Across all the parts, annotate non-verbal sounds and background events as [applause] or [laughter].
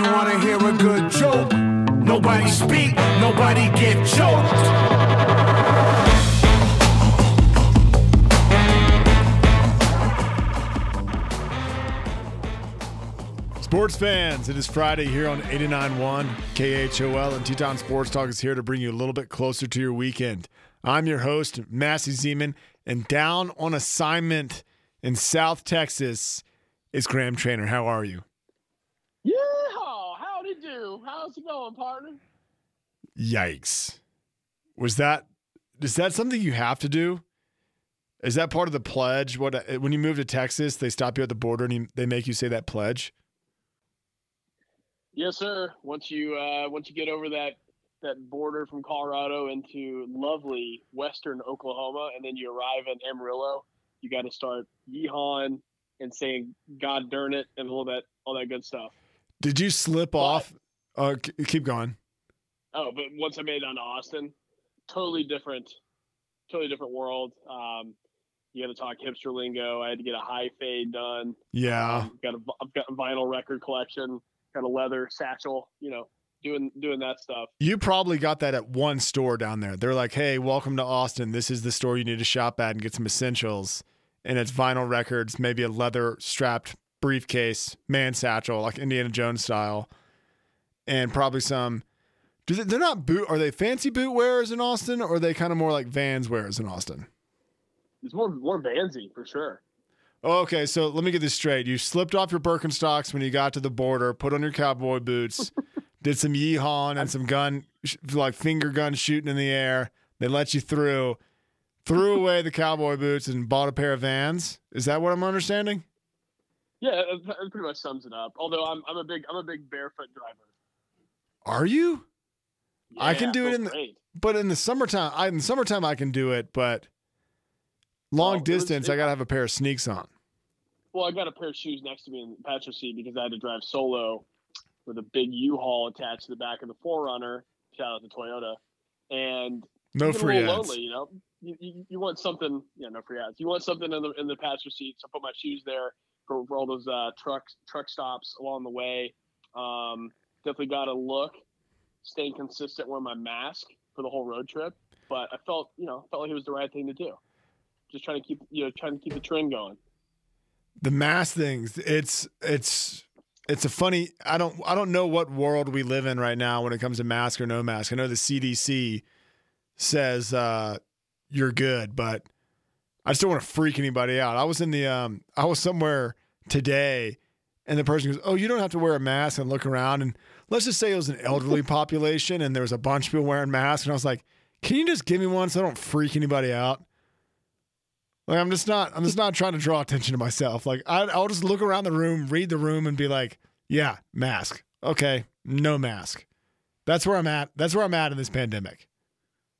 You wanna hear a good joke? Nobody speak, nobody get choked. Sports fans, it is Friday here on 89.1 KHOL, and T-Town Sports Talk is here to bring you a little bit closer to your weekend. I'm your host, Massey Zeman, and down on assignment in South Texas is Graham Trainer. How are you? How's it going, partner? Yikes. Was that, is that something you have to do? Is that part of the pledge? What When you move to Texas, they stop you at the border and you, they make you say that pledge? Yes, sir. Once you uh, once you get over that that border from Colorado into lovely western Oklahoma, and then you arrive in Amarillo, you got to start yeehawing and saying "God darn it" and all that all that good stuff. Did you slip What? off? Uh, keep going. Oh, but once I made it down to Austin, totally different, totally different world. Um, you got to talk hipster lingo. I had to get a high fade done. Yeah. Um, got a I've got a vinyl record collection. Got a leather satchel. You know, doing doing that stuff. You probably got that at one store down there. They're like, "Hey, welcome to Austin. This is the store you need to shop at and get some essentials." And it's vinyl records, maybe a leather strapped briefcase, man satchel, like Indiana Jones style, and probably some. Do they, they're not boot? Are they fancy boot wearers in Austin, or are they kind of more like Vans wearers in Austin? It's more more Vansy for sure. Okay, so let me get this straight. You slipped off your Birkenstocks when you got to the border, put on your cowboy boots, [laughs] did some yeehawing and some gun, like finger gun shooting in the air. They let you through, threw away the cowboy boots and bought a pair of Vans. Is that what I'm understanding? Yeah, that, that pretty much sums it up. Although I'm I'm a big I'm a big barefoot driver. Are you? I can do it oh, in the- great. But in the summertime, I, in the summertime I can do it, but long Oh, it was- distance, I gotta have a pair of sneaks on. Well, I got a pair of shoes next to me in the passenger seat because I had to drive solo with a big U-Haul attached to the back of the 4Runner. Shout out to Toyota. And No you get a free ads. lonely, you know. You, you, you want something, yeah, no free ads. You want something in the in the passenger seat. So I put my shoes there for, for all those uh, truck truck stops along the way. Um, definitely got to look, staying consistent, wearing my mask for the whole road trip. But I felt, you know, felt like it was the right thing to do. Just trying to keep, you know, trying to keep the trend going. the mask things it's it's it's a funny i don't i don't know what world we live in right now when it comes to mask or no mask i know the cdc says uh you're good but i just don't want to freak anybody out i was in the um i was somewhere today and the person goes oh you don't have to wear a mask and look around and let's just say it was an elderly [laughs] population and there was a bunch of people wearing masks and i was like can you just give me one so i don't freak anybody out like I'm just not I'm just not trying to draw attention to myself. Like I, I'll just look around the room, read the room, and be like, yeah, mask. Okay, no mask. That's where I'm at. That's where I'm at in this pandemic.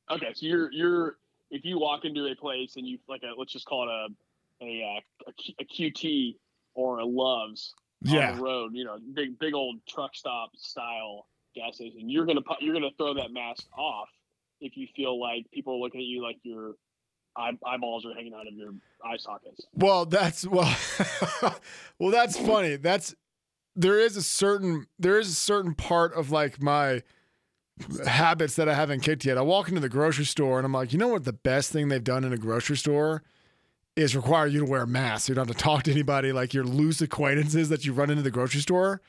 Okay, so you're you're if you walk into a place and you like a let's just call it a a uh, a, a QT or a Loves on Yeah, the road, you know, big big old truck stop style gas station. You're gonna you're gonna throw that mask off if you feel like people are looking at you like your eye, eyeballs are hanging out of your eye sockets. Well, that's well, [laughs] well, that's funny. That's there is a certain there is a certain part of like my habits that I haven't kicked yet. I walk into the grocery store and I'm like, you know what? The best thing they've done in a grocery store is require you to wear a mask. You don't have to talk to anybody like your loose acquaintances that you run into the grocery store.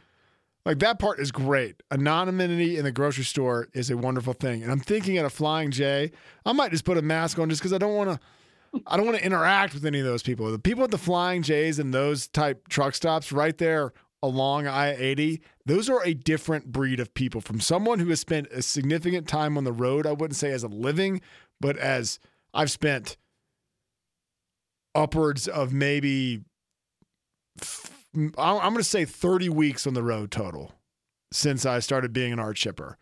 Like that part is great. Anonymity in the grocery store is a wonderful thing. And I'm thinking at a Flying J, I might just put a mask on just because I don't want to. I don't want to interact with any of those people. The people at the Flying J's and those type truck stops right there along I 80, those are a different breed of people. From someone who has spent a significant time on the road, I wouldn't say as a living, but as I've spent upwards of maybe, I'm going to say 30 weeks on the road total since I started being an art shipper.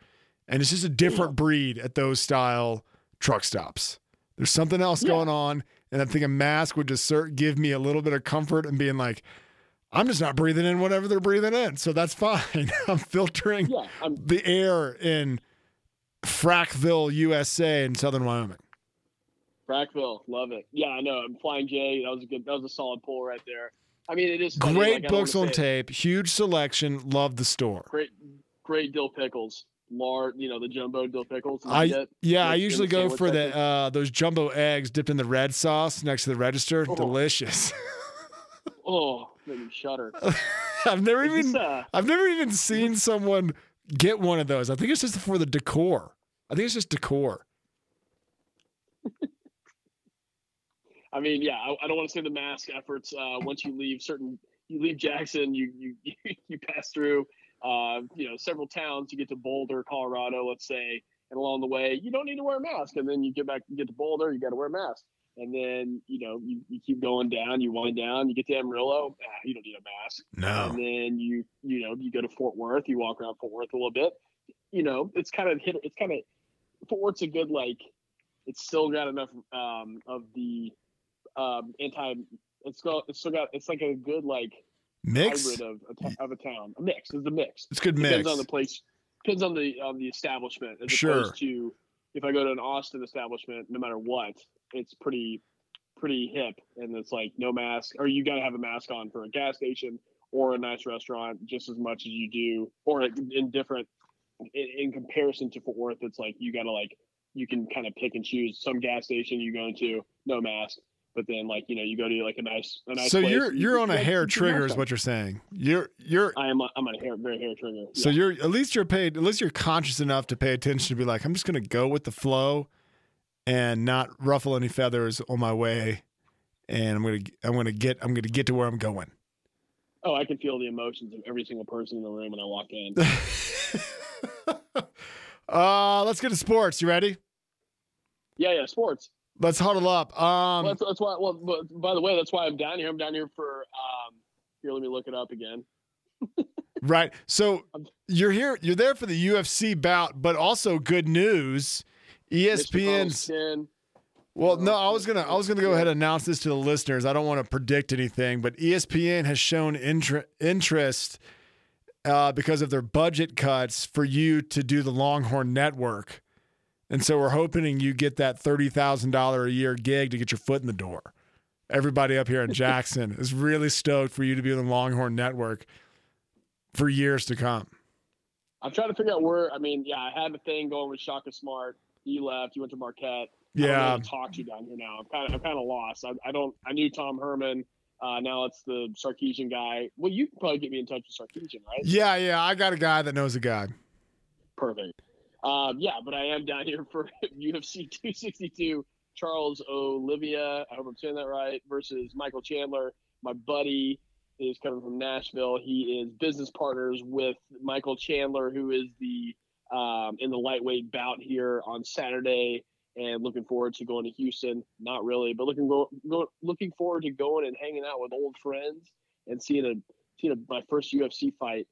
And it's just a different breed at those style truck stops. There's something else Yeah. going on. And I think a mask would just give me a little bit of comfort and being like, I'm just not breathing in whatever they're breathing in. So that's [laughs] fine. I'm filtering Yeah, I'm the air in Frackville, USA in southern Wyoming. Frackville, love it. Yeah, I know. I'm Flying J. That was a good. That was a solid pull right there. I mean, it is funny, Great like, books on say it- tape, huge selection. Love the store. Great, great dill pickles, large, you know, the jumbo dill pickles. I get. yeah, I usually go for the uh, those jumbo eggs dipped in the red sauce next to the register. Oh. Delicious. [laughs] Oh, made me shudder. [laughs] I've never Is even uh, I've never even seen someone get one of those. I think it's just for the decor. I think it's just decor. [laughs] I mean, yeah, I, I don't want to say the mask efforts. Uh, once you leave certain, you leave Jackson, you you [laughs] you pass through, uh, you know, several towns. You get to Boulder, Colorado, let's say, and along the way, you don't need to wear a mask. And then you get back, you get to Boulder, you got to wear a mask. And then you know, you, you keep going down, you wind down, you get to Amarillo, ah, you don't need a mask. No. And then you you know, you go to Fort Worth, you walk around Fort Worth a little bit. You know, it's kind of hit. It's kind of Fort Worth's a good like. It's still got enough um, of the um, anti. It's got it's still got it's like a good like Mix. hybrid of a, of a town. A mix. It's a mix. It's good Depends mix. on the place. Depends on the on the establishment. As Sure. opposed to if I go to an Austin establishment, no matter what, it's pretty pretty hip, and it's like no mask, or you got to have a mask on for a gas station or a nice restaurant, just as much as you do, or in different in, in comparison to Fort Worth. It's like you got to like you can kind of pick and choose. Some gas station you go into, no mask. But then, like you know, you go to like a nice, a nice. so place, you're you- you're you on a hair trigger is what you're saying. You're you're I am. A, I'm on a hair, very hair trigger. so yeah. you're at least you're paid at least you're conscious enough to pay attention to be like I'm just gonna go with the flow and not ruffle any feathers on my way and I'm gonna I'm gonna get I'm gonna get to where I'm going. Oh, I can feel the emotions of every single person in the room when I walk in. [laughs] [laughs] uh let's get to sports. You ready? yeah, yeah, sports. Let's huddle up. Um Well, that's, that's why. Well, but by the way, that's why I'm down here. I'm down here for. Um, here, let me look it up again. [laughs] Right. So you're here. You're there for the UFC bout, but also good news. ESPN's. Well, no, I was gonna. I was gonna go ahead and announce this to the listeners. I don't want to predict anything, but ESPN has shown inter- interest uh, because of their budget cuts for you to do the Longhorn Network, and so we're hoping you get that thirty thousand dollar a year gig to get your foot in the door. Everybody up here in [laughs] Jackson is really stoked for you to be on the Longhorn Network for years to come. I'm trying to figure out where. I mean, yeah, I had a thing going with Shaka Smart. He left. You went to Marquette. I Yeah, to talk to down here now. I'm kind of. I'm kind of lost. I, I don't. I knew Tom Herman. Uh, now it's the Sarkisian guy. Well, you can probably get me in touch with Sarkisian, right? yeah, yeah. I got a guy that knows a guy. Perfect. Um, yeah, but I am down here for [laughs] UFC 262. Charles Olivia, I hope I'm saying that right, versus Michael Chandler. My buddy is coming from Nashville. He is business partners with Michael Chandler, who is the um, in the lightweight bout here on Saturday, and looking forward to going to Houston. Not really, but looking go, go, looking forward to going and hanging out with old friends and seeing a seeing a, my first UFC fight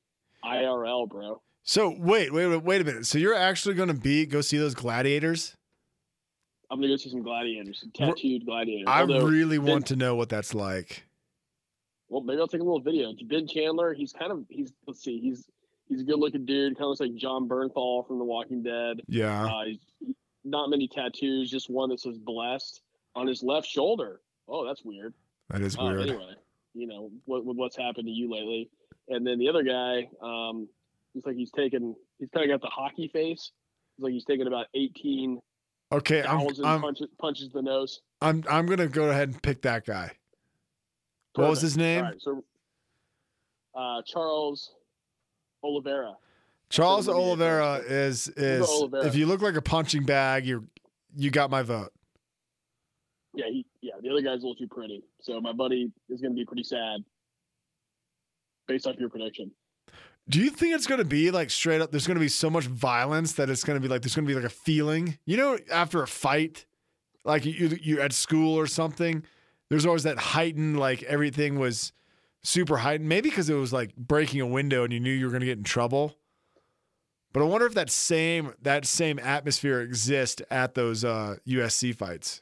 IRL, bro. So wait, wait, wait, wait a minute. So you're actually going to be go see those gladiators? I'm gonna go see some gladiators, some tattooed gladiators. I Although, really Ben- want to know what that's like. well, maybe I'll take a little video. Ben Chandler, he's kind of he's let's see, he's he's a good looking dude, kind of looks like Jon Bernthal from The Walking Dead. Yeah. Uh, he's not many tattoos, just one that says "blessed" on his left shoulder. Oh, that's weird. That is Uh, weird. anyway, you know what, what- what's happened to you lately? And then the other guy, um, looks like he's taken. He's kind of got the hockey face. It's like he's taking about eighteen Okay, I'm I'm, punches, punches the nose. I'm I'm gonna go ahead and pick that guy. What was his name? Right, so uh, Charles Oliveira. Charles Oliveira is is Oliveira. if you look like a punching bag, you you got my vote. Yeah, he, yeah. The other guy's a little too pretty, so my buddy is going to be pretty sad based off your prediction. Do you think it's gonna be like straight up? There's gonna be so much violence that it's gonna be like there's gonna be like a feeling. You know, after a fight, like you you at school or something, there's always that heightened like everything was super heightened. Maybe because it was like breaking a window and you knew you were gonna get in trouble. But I wonder if that same that same atmosphere exists at those uh, USC fights.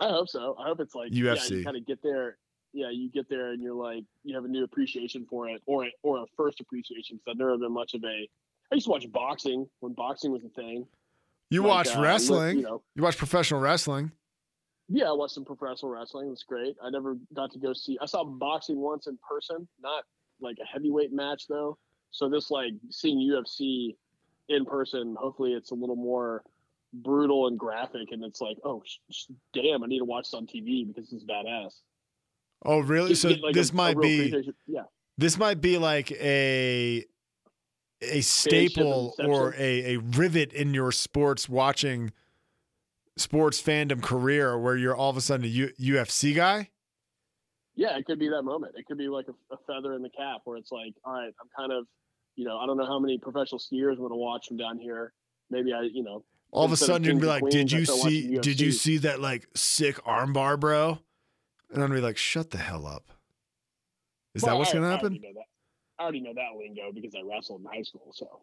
I hope so. I hope it's like Yeah, UFC. you kind of get there. Yeah, you get there and you're like you have a new appreciation for it, or a, or a first appreciation. Because I've never been much of a. I used to watch boxing when boxing was a thing. You Like, watch uh, wrestling. you know, you watch professional wrestling. Yeah, I watched some professional wrestling. It was great. I never got to go see. I saw boxing once in person, not like a heavyweight match though. So this like seeing UFC in person, hopefully it's a little more brutal and graphic, and it's like, oh sh- sh- damn, I need to watch this on TV because it's badass. Oh, really? So like, this a- a might real be yeah. this might be like a a staple or a, a rivet in your sports watching sports fandom career where you're all of a sudden a U- UFC guy. yeah, it could be that moment. It could be like a, a feather in the cap where it's like, all right, I'm kind of, you know, I don't know how many professional skiers I'm going to watch from down here. Maybe I, you know, All of a sudden you're gonna be like, "Did you see? Did you see that like sick armbar, bro?" And I'm gonna be like, "Shut the hell up." Is that what's gonna I happen? already. I already know that lingo because I wrestled in high school, so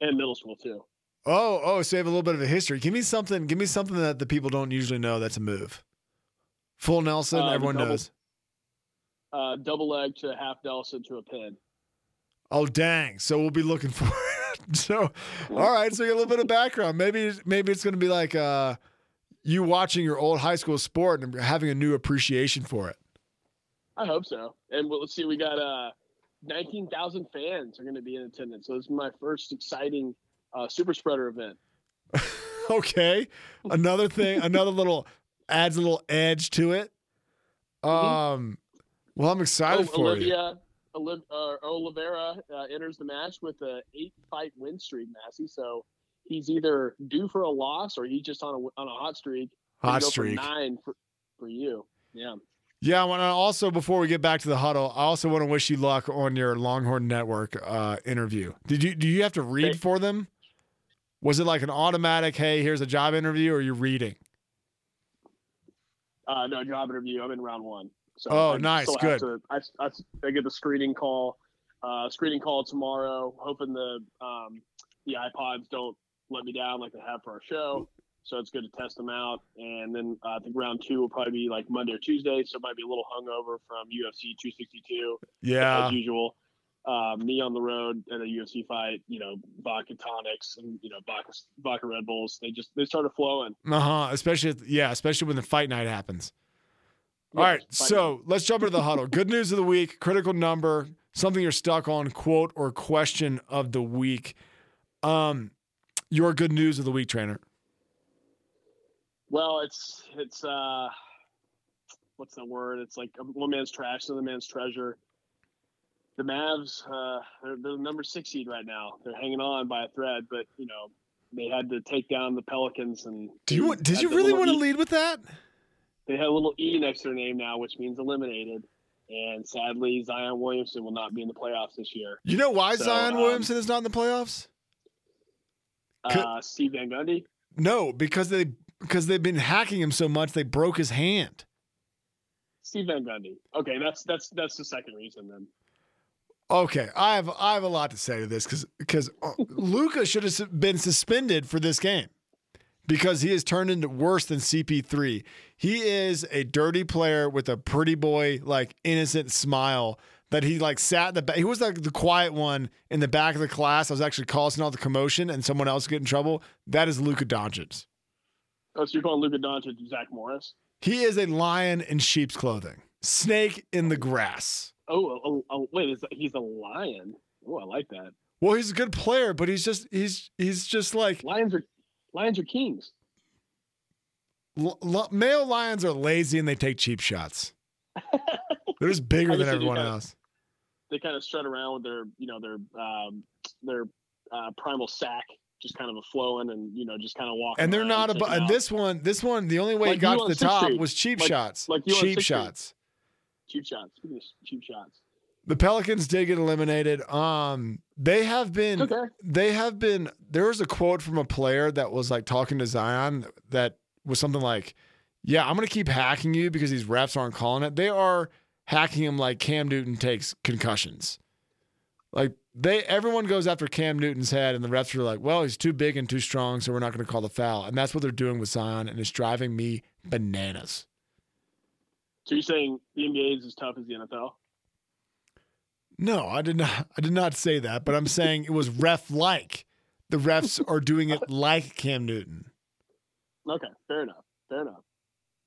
and middle school too. Oh, oh, so you have a little bit of a history. Give me something. Give me something that the people don't usually know. That's a move. Full Nelson, Uh, everyone double- knows. Uh, double leg to a half Nelson to a pin. Oh, dang! So we'll be looking [laughs] for. It. so, all right. So you get a little bit of background. Maybe, maybe it's gonna be like uh, you watching your old high school sport and having a new appreciation for it. I hope so. And well, let's see, we got uh, 19,000 fans are going to be in attendance. So this is my first exciting uh, super spreader event. [laughs] okay. Another thing, another little adds a little edge to it. Um, well, I'm excited Oh, for you. Olivia, Oliv- uh, Oliveira uh, enters the match with a eight fight win streak, Massey. So he's either due for a loss or he's just on a on a hot streak. Hot streak. nine for, for you. Yeah. Yeah, I want to also before we get back to the huddle, I also want to wish you luck on your Longhorn Network uh, interview. Did you do you have to read for them? Was it like an automatic? Hey, here's a job interview, or are you reading? Uh, no job interview. I'm in round one. So Oh, I nice, good. to- I, I, I get the screening call. Uh, screening call tomorrow. Hoping the um, the iPods don't let me down like they have for our show. So it's good to test them out. And then uh, I think round two will probably be like Monday or Tuesday. So it might be a little hungover from UFC 262 Yeah, as usual. Uh, me on the road at a UFC fight, you know, vodka tonics and you know vodka vodka Red Bulls. They just they started flowing. uh huh. Especially yeah, especially when the fight night happens. All Yeah, right, so let's jump into the huddle. Good news of the week, critical number, something you're stuck on, quote or question of the week. Um, your good news of the week, trainer. Well, it's it's uh, what's the word? It's like one man's trash, another man's treasure. The Mavs, uh, they're, they're the number six seed right now. They're hanging on by a thread, but you know they had to take down the Pelicans. And Do you want, did you really want to E- lead with that? They had a little E next to their name now, which means eliminated. And sadly, Zion Williamson will not be in the playoffs this year. You know why So, Zion um, Williamson is not in the playoffs? Uh, Steve Van Gundy. No, because they because they've been hacking him so much they broke his hand. Steve Van Gundy. Okay, that's that's that's the second reason then. Okay, I have I have a lot to say to this because because [laughs] Luka should have been suspended for this game because he has turned into worse than CP3. He is a dirty player with a pretty boy like innocent smile that he like sat in the back. He was like the quiet one in the back of the class. I was actually causing all the commotion and someone else get in trouble. That is Luka Doncic. Oh, so you're calling Luka Doncic Zach Morris? He is a lion in sheep's clothing, snake in the grass. Oh, oh, oh, oh wait, is that, he's a lion. Oh, I like that. Well, he's a good player, but he's just he's he's just like Lions are lions are kings. l- l- male lions are lazy and they take cheap shots. [laughs] They're just bigger than guess they do everyone else. They kind of strut around with their, you know, their um, their uh, primal sack, just kind of a flowing, and you know, just kind of walking. And they're not about. And this one, this one, the only way Like it got to the top Street. was cheap Like- shots. like cheap shots. cheap shots. Cheap shots. The Pelicans did get eliminated. Um, they have been. Okay. They have been. There was a quote from a player that was like talking to Zion that was something like, "Yeah, I'm gonna keep hacking you because these refs aren't calling it. They are hacking him like Cam Newton takes concussions. Like they, everyone goes after Cam Newton's head, and the refs are like, "Well, he's too big and too strong, so we're not gonna call the foul." And that's what they're doing with Zion, and it's driving me bananas. So you're saying the NBA is as tough as the NFL? No, I did not. I did not say that, but I'm saying it was ref like. The refs are doing it [laughs] like Cam Newton. Okay, fair enough. Fair enough.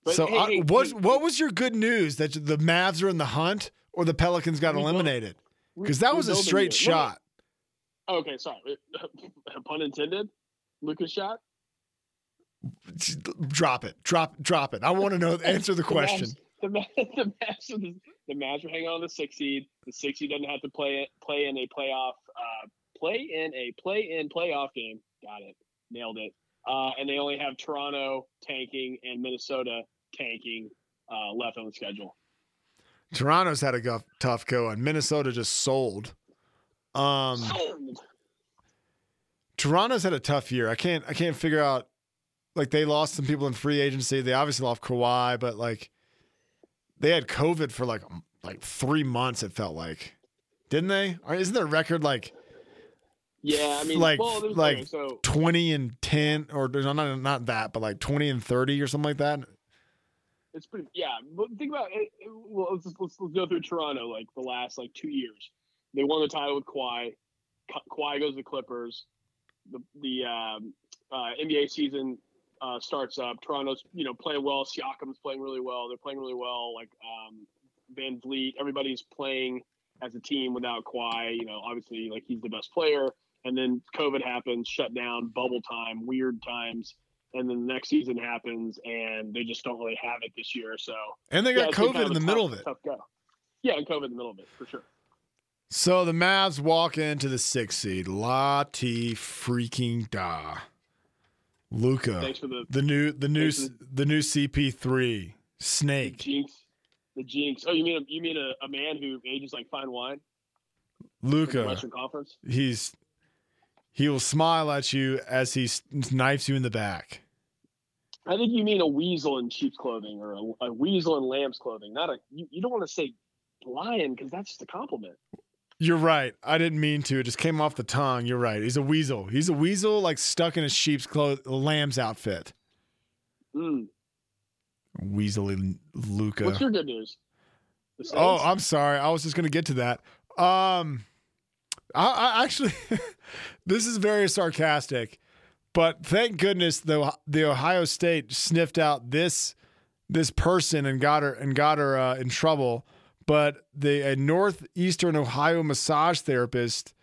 But so, hey, I, hey, what hey, what was your good news that the Mavs are in the hunt or the Pelicans got eliminated? Because that was a straight shot. Okay, sorry. [laughs] Pun intended. Luka's shot. [laughs] Drop it. Drop drop it. I want to know [laughs] answer the question. The Mavs, the match, the, the match are hanging on the six seed. The six seed doesn't have to play it, play in a playoff, uh, play in a play in playoff game. Got it, nailed it. Uh, and they only have Toronto tanking and Minnesota tanking uh, left on the schedule. Toronto's had a tough go, and Minnesota just sold. Um, Sold. Toronto's had a tough year. I can't I can't figure out like they lost some people in free agency. They obviously lost Kawhi, but like they had COVID for like like three months. It felt like, didn't they? Or isn't their record like Yeah, I mean, like- well, like- so twenty and ten, or no, not not that, but like twenty and thirty or something like that? It's pretty. Yeah, but think about it. well, let's, let's let's go through Toronto. Like the last like two years, they won the title with Kawhi. Ka- Kawhi goes to the Clippers. The the um, uh, NBA season uh, starts up. Toronto's you know playing well. Siakam's playing really well. They're playing really well. Like um, VanVleet, everybody's playing as a team without Kawhi. You know, obviously like he's the best player. And then COVID happens, shut down, bubble time, weird times. And then the next season happens, and they just don't really have it this year. So And they got it's COVID kind in the a middle of it. Tough go. Yeah, and COVID in the middle of it for sure. So the Mavs walk into the sixth seed. La T freaking da. Luka, Thanks for the, the new the new thanks the new CP3 the snake. jinx. The jinx. Oh, you mean a, you mean a, a man who ages like fine wine? Luka, Western Conference. he's he will smile at you as he knifes you in the back. I think you mean a weasel in sheep's clothing or a, a weasel in lamb's clothing. Not a. You, you don't want to say lion because that's just a compliment. You're right. I didn't mean to. It just came off the tongue. You're right. He's a weasel. He's a weasel like stuck in a sheep's clothes, lamb's outfit. Mm. Weaselly Luka. What's your good news? Oh, I'm sorry. I was just gonna get to that. Um, I, I actually, [laughs] this is very sarcastic, but thank goodness the the Ohio State sniffed out this this person and got her and got her uh, in trouble. But the a northeastern Ohio massage therapist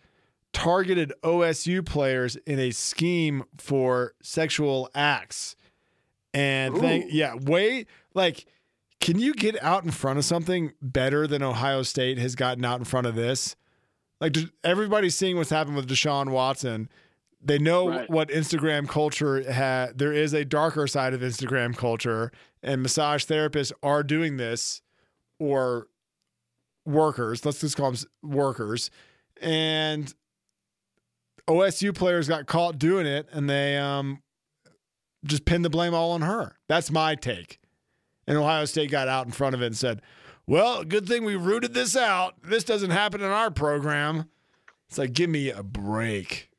targeted OSU players in a scheme for sexual acts. And thank yeah, way like can you get out in front of something better than Ohio State has gotten out in front of this? Like everybody's seeing what's happened with Deshaun Watson. They know Right. what Instagram culture had. There is a darker side of Instagram culture, and massage therapists are doing this, or workers. Let's just call them workers. And OSU players got caught doing it, and they um just pinned the blame all on her. That's my take. And Ohio State got out in front of it and said, Well, good thing we rooted this out. This doesn't happen in our program. It's like, give me a break.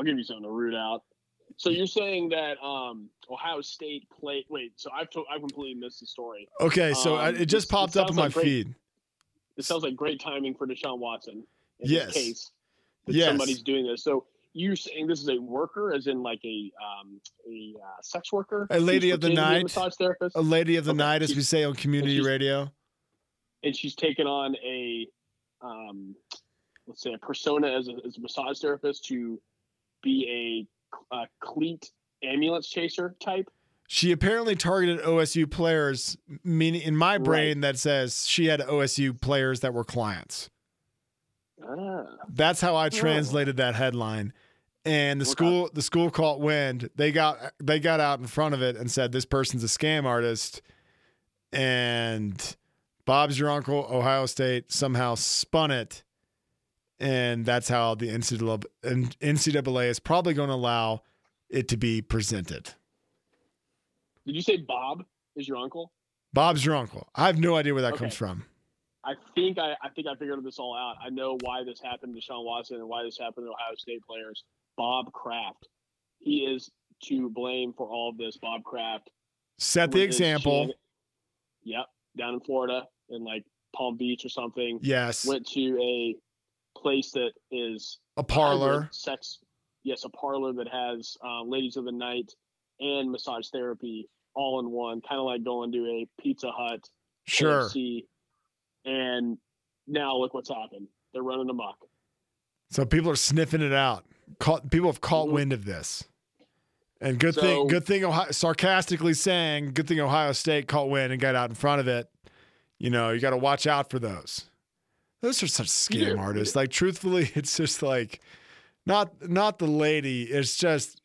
I'll give you something to root out. So you're saying that um, Ohio State played? Wait, so I've to, I've completely missed the story. Okay, so I- Um, it just popped this up in my like great- feed. It sounds like great timing for Deshaun Watson. In Yes. This case, that Yes. somebody's doing this. So you're saying this is a worker, as in like a um, a uh, sex worker, A lady of the pretending to be a night. massage therapist, A lady of the Okay, night, as we say on community she's- radio. and she's taken on a um, let's say a persona as a, as a massage therapist to be a, a cleat ambulance chaser type. She apparently targeted OSU players, meaning in my brain that says she had OSU players that were clients. Ah, That's how I translated that headline. And the school the school caught wind. They got they got out in front of it and said this person's a scam artist. And Bob's your uncle, Ohio State somehow spun it. And that's how the NCAA, is probably going to allow it to be presented. did you say Bob is your uncle? Bob's your uncle. I have no idea where that Okay. comes from. I think I, I think I figured this all out. I know why this happened to Sean Watson and why this happened to Ohio State players. Bob Kraft, he is to blame for all of this. Bob Kraft Set the example. Yep, down in Florida in like Palm Beach or something. Yes. Went to a place that is A parlor. sex. Yes, a parlor that has uh, ladies of the night and massage therapy all in one. Kind of like going to a Pizza Hut Sure. KFC, and now look what's happened. They're running amok. So people are sniffing it out. Caught, people have caught Mhm. wind of this. And good So- thing, good thing, Ohio, sarcastically saying, good thing Ohio State caught wind and got out in front of it. You know, you got to watch out for those. Those are such scam Yeah. artists. Like, truthfully, [laughs] it's just like, not not the lady. It's just,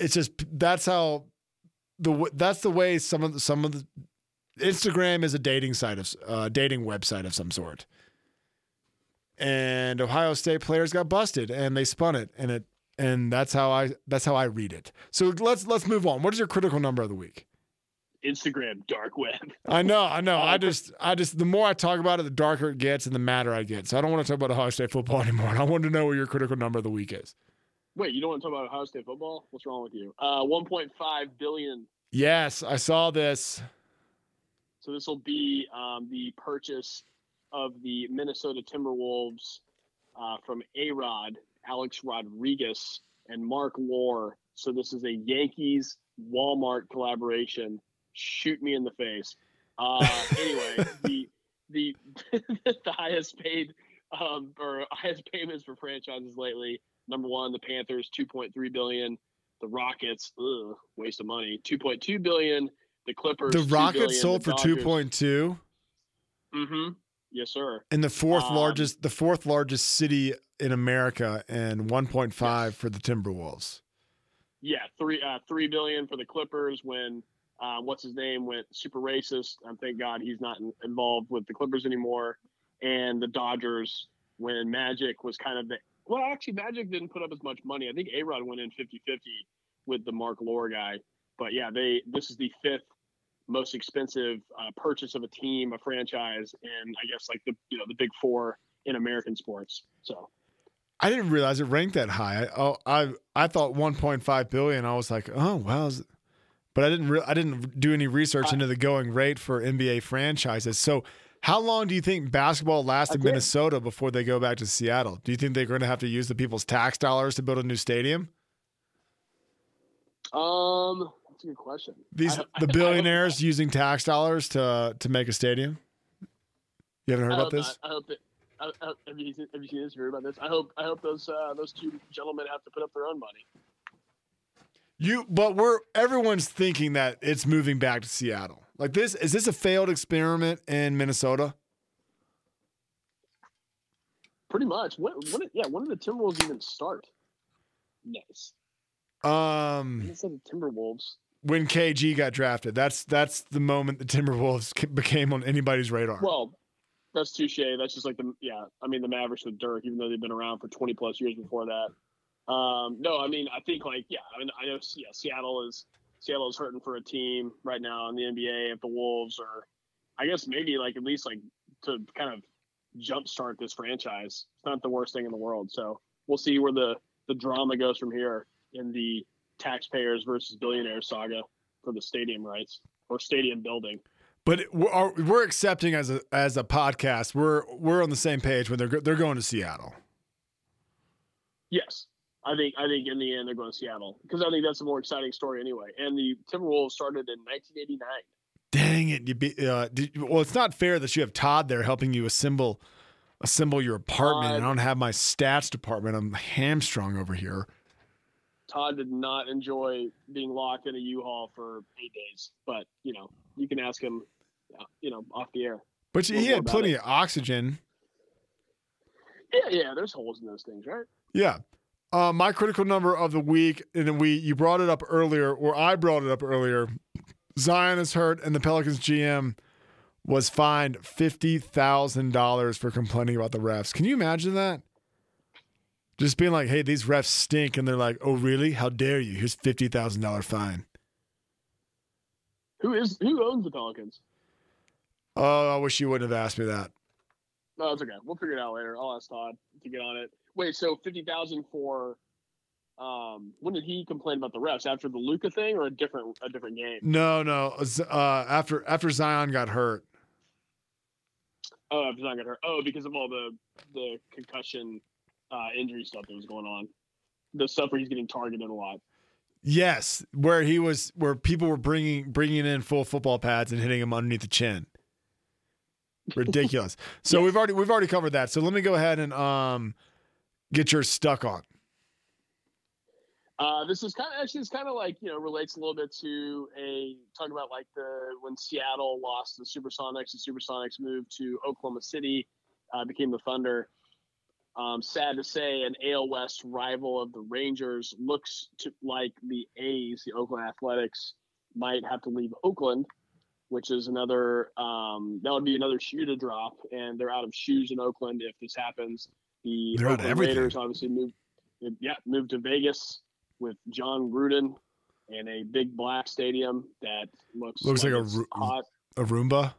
it's just that's how the that's the way some of the, some of the Instagram is a dating site of uh, dating website of some sort and Ohio State players got busted and they spun it and it and that's how I that's how I read it. So let's let's move on. What is your critical number of the week? Instagram dark web. [laughs] I know, I know. I just I just the more I talk about it, the darker it gets and the madder I get. So I don't want to talk about Ohio State football [laughs] anymore. I wanted to know what your critical number of the week is. Wait, you don't want to talk about Ohio State football? What's wrong with you? Uh, 1.5 billion. Yes, I saw this. So this will be um, the purchase of the Minnesota Timberwolves uh, from A Rod, Alex Rodriguez, and Marc Lore. So this is a Yankees Walmart collaboration. Shoot me in the face. Uh, anyway, [laughs] the the [laughs] the highest paid um, or highest payments for franchises lately. Number one, the Panthers, two point three billion. The Rockets, ugh, waste of money, two point two billion. The Clippers, The 2 Rockets billion. sold The for two point two Mm-hmm. Yes, sir. in the fourth Um, largest the fourth largest city in America and one point five for the Timberwolves. Yeah, three uh, three billion for the Clippers when uh, what's his name went super racist. And thank God he's not in, involved with the Clippers anymore. And the Dodgers when Magic was kind of the well, actually Magic didn't put up as much money. I think A Rod went in 50-50 with the Marc Lore guy. But yeah, they this is the fifth most expensive uh, purchase of a team, a franchise, and I guess like the you know the big four in American sports. So I didn't realize it ranked that high. I oh, I I thought 1.5 billion. I was like, oh wow, is- but I didn't. Re- I didn't do any research I- into the going rate for NBA franchises. So, how long do you think basketball lasts in. Minnesota before they go back to Seattle? Do you think they're going to have to use the people's tax dollars to build a new stadium? um, that's a good question. These [laughs] the billionaires using tax dollars to to make a stadium. You haven't heard about this? not. I hope that. I, I, have, you, seen- have you seen this? You heard about this? I hope. I hope those uh, those two gentlemen have to put up their own money. You, but we're everyone's thinking that it's moving back to Seattle. Like this, is this a failed experiment in Minnesota? Pretty much. When, when yeah, when did the Timberwolves even start? Nice. Um, I said the Timberwolves. when KG got drafted, that's that's the moment the Timberwolves ca- [laughs] became on anybody's radar. Well, that's touche. That's just like the yeah. I mean the Mavericks with Dirk, even though they've been around for twenty plus years before that. Um, no, I mean I think like yeah. I mean I know yeah Seattle is Seattle is hurting for a team right now in the NBA. If the Wolves or I guess maybe like at least like to kind of jumpstart this franchise. It's not the worst thing in the world. So we'll see where the the drama goes from here in the taxpayers versus billionaires saga for the stadium rights or stadium building. but we're, we're accepting as a as a podcast. We're we're on the same page when they're they're going to Seattle. Yes, I think I think in the end they're going to Seattle because I think that's a more exciting story anyway. And the Timberwolves started in 1989. Dang it! You be, uh, did, well, it's not fair that you have Todd there helping you assemble assemble your apartment, and I don't have my stats department. I'm hamstrung over here. Todd did not enjoy being locked in a U-Haul for eight days, but you know you can ask him, uh, you know, off the air. But he had plenty it? of oxygen. Yeah, yeah. There's holes in those things, right? Yeah. Uh, my critical number of the week, and we you brought it up earlier, or I brought it up earlier. Zion is hurt, and the Pelicans GM was fined fifty thousand dollars for complaining about the refs. Can you imagine that? Just being like, "Hey, these refs stink," and they're like, "Oh, really? How dare you? Here's fifty thousand dollar fine." Who is who owns the Pelicans? Oh, I wish you wouldn't have asked me that. No, it's okay. We'll figure it out later. I'll ask Todd to get on it. Wait, so fifty thousand for um when did he complain about the refs after the Luka thing or a different a different game? No, no. Uh, after after Zion got hurt, Oh, he's not gonna hurt. Oh, because of all the the concussion uh, injury stuff that was going on, the stuff where he's getting targeted a lot. Yes, where he was, where people were bringing bringing in full football pads and hitting him underneath the chin. Ridiculous. So [laughs] Yes. we've already we've already covered that. So let me go ahead and um get your stuck on? Uh, this is kind of actually it's kind of like you know relates a little bit to a talking about like the when Seattle lost the Supersonics, the Supersonics moved to Oklahoma City, uh, became the Thunder. Um, sad to say, an AL West rival of the Rangers looks to like the A's, the Oakland Athletics, might have to leave Oakland, which is another um, that would be another shoe to drop, and they're out of shoes in Oakland if this happens. The They're Oakland. Raiders obviously moved, yeah, moved to Vegas with Jon Gruden in a big black stadium that looks Looks like a hot. A Roomba?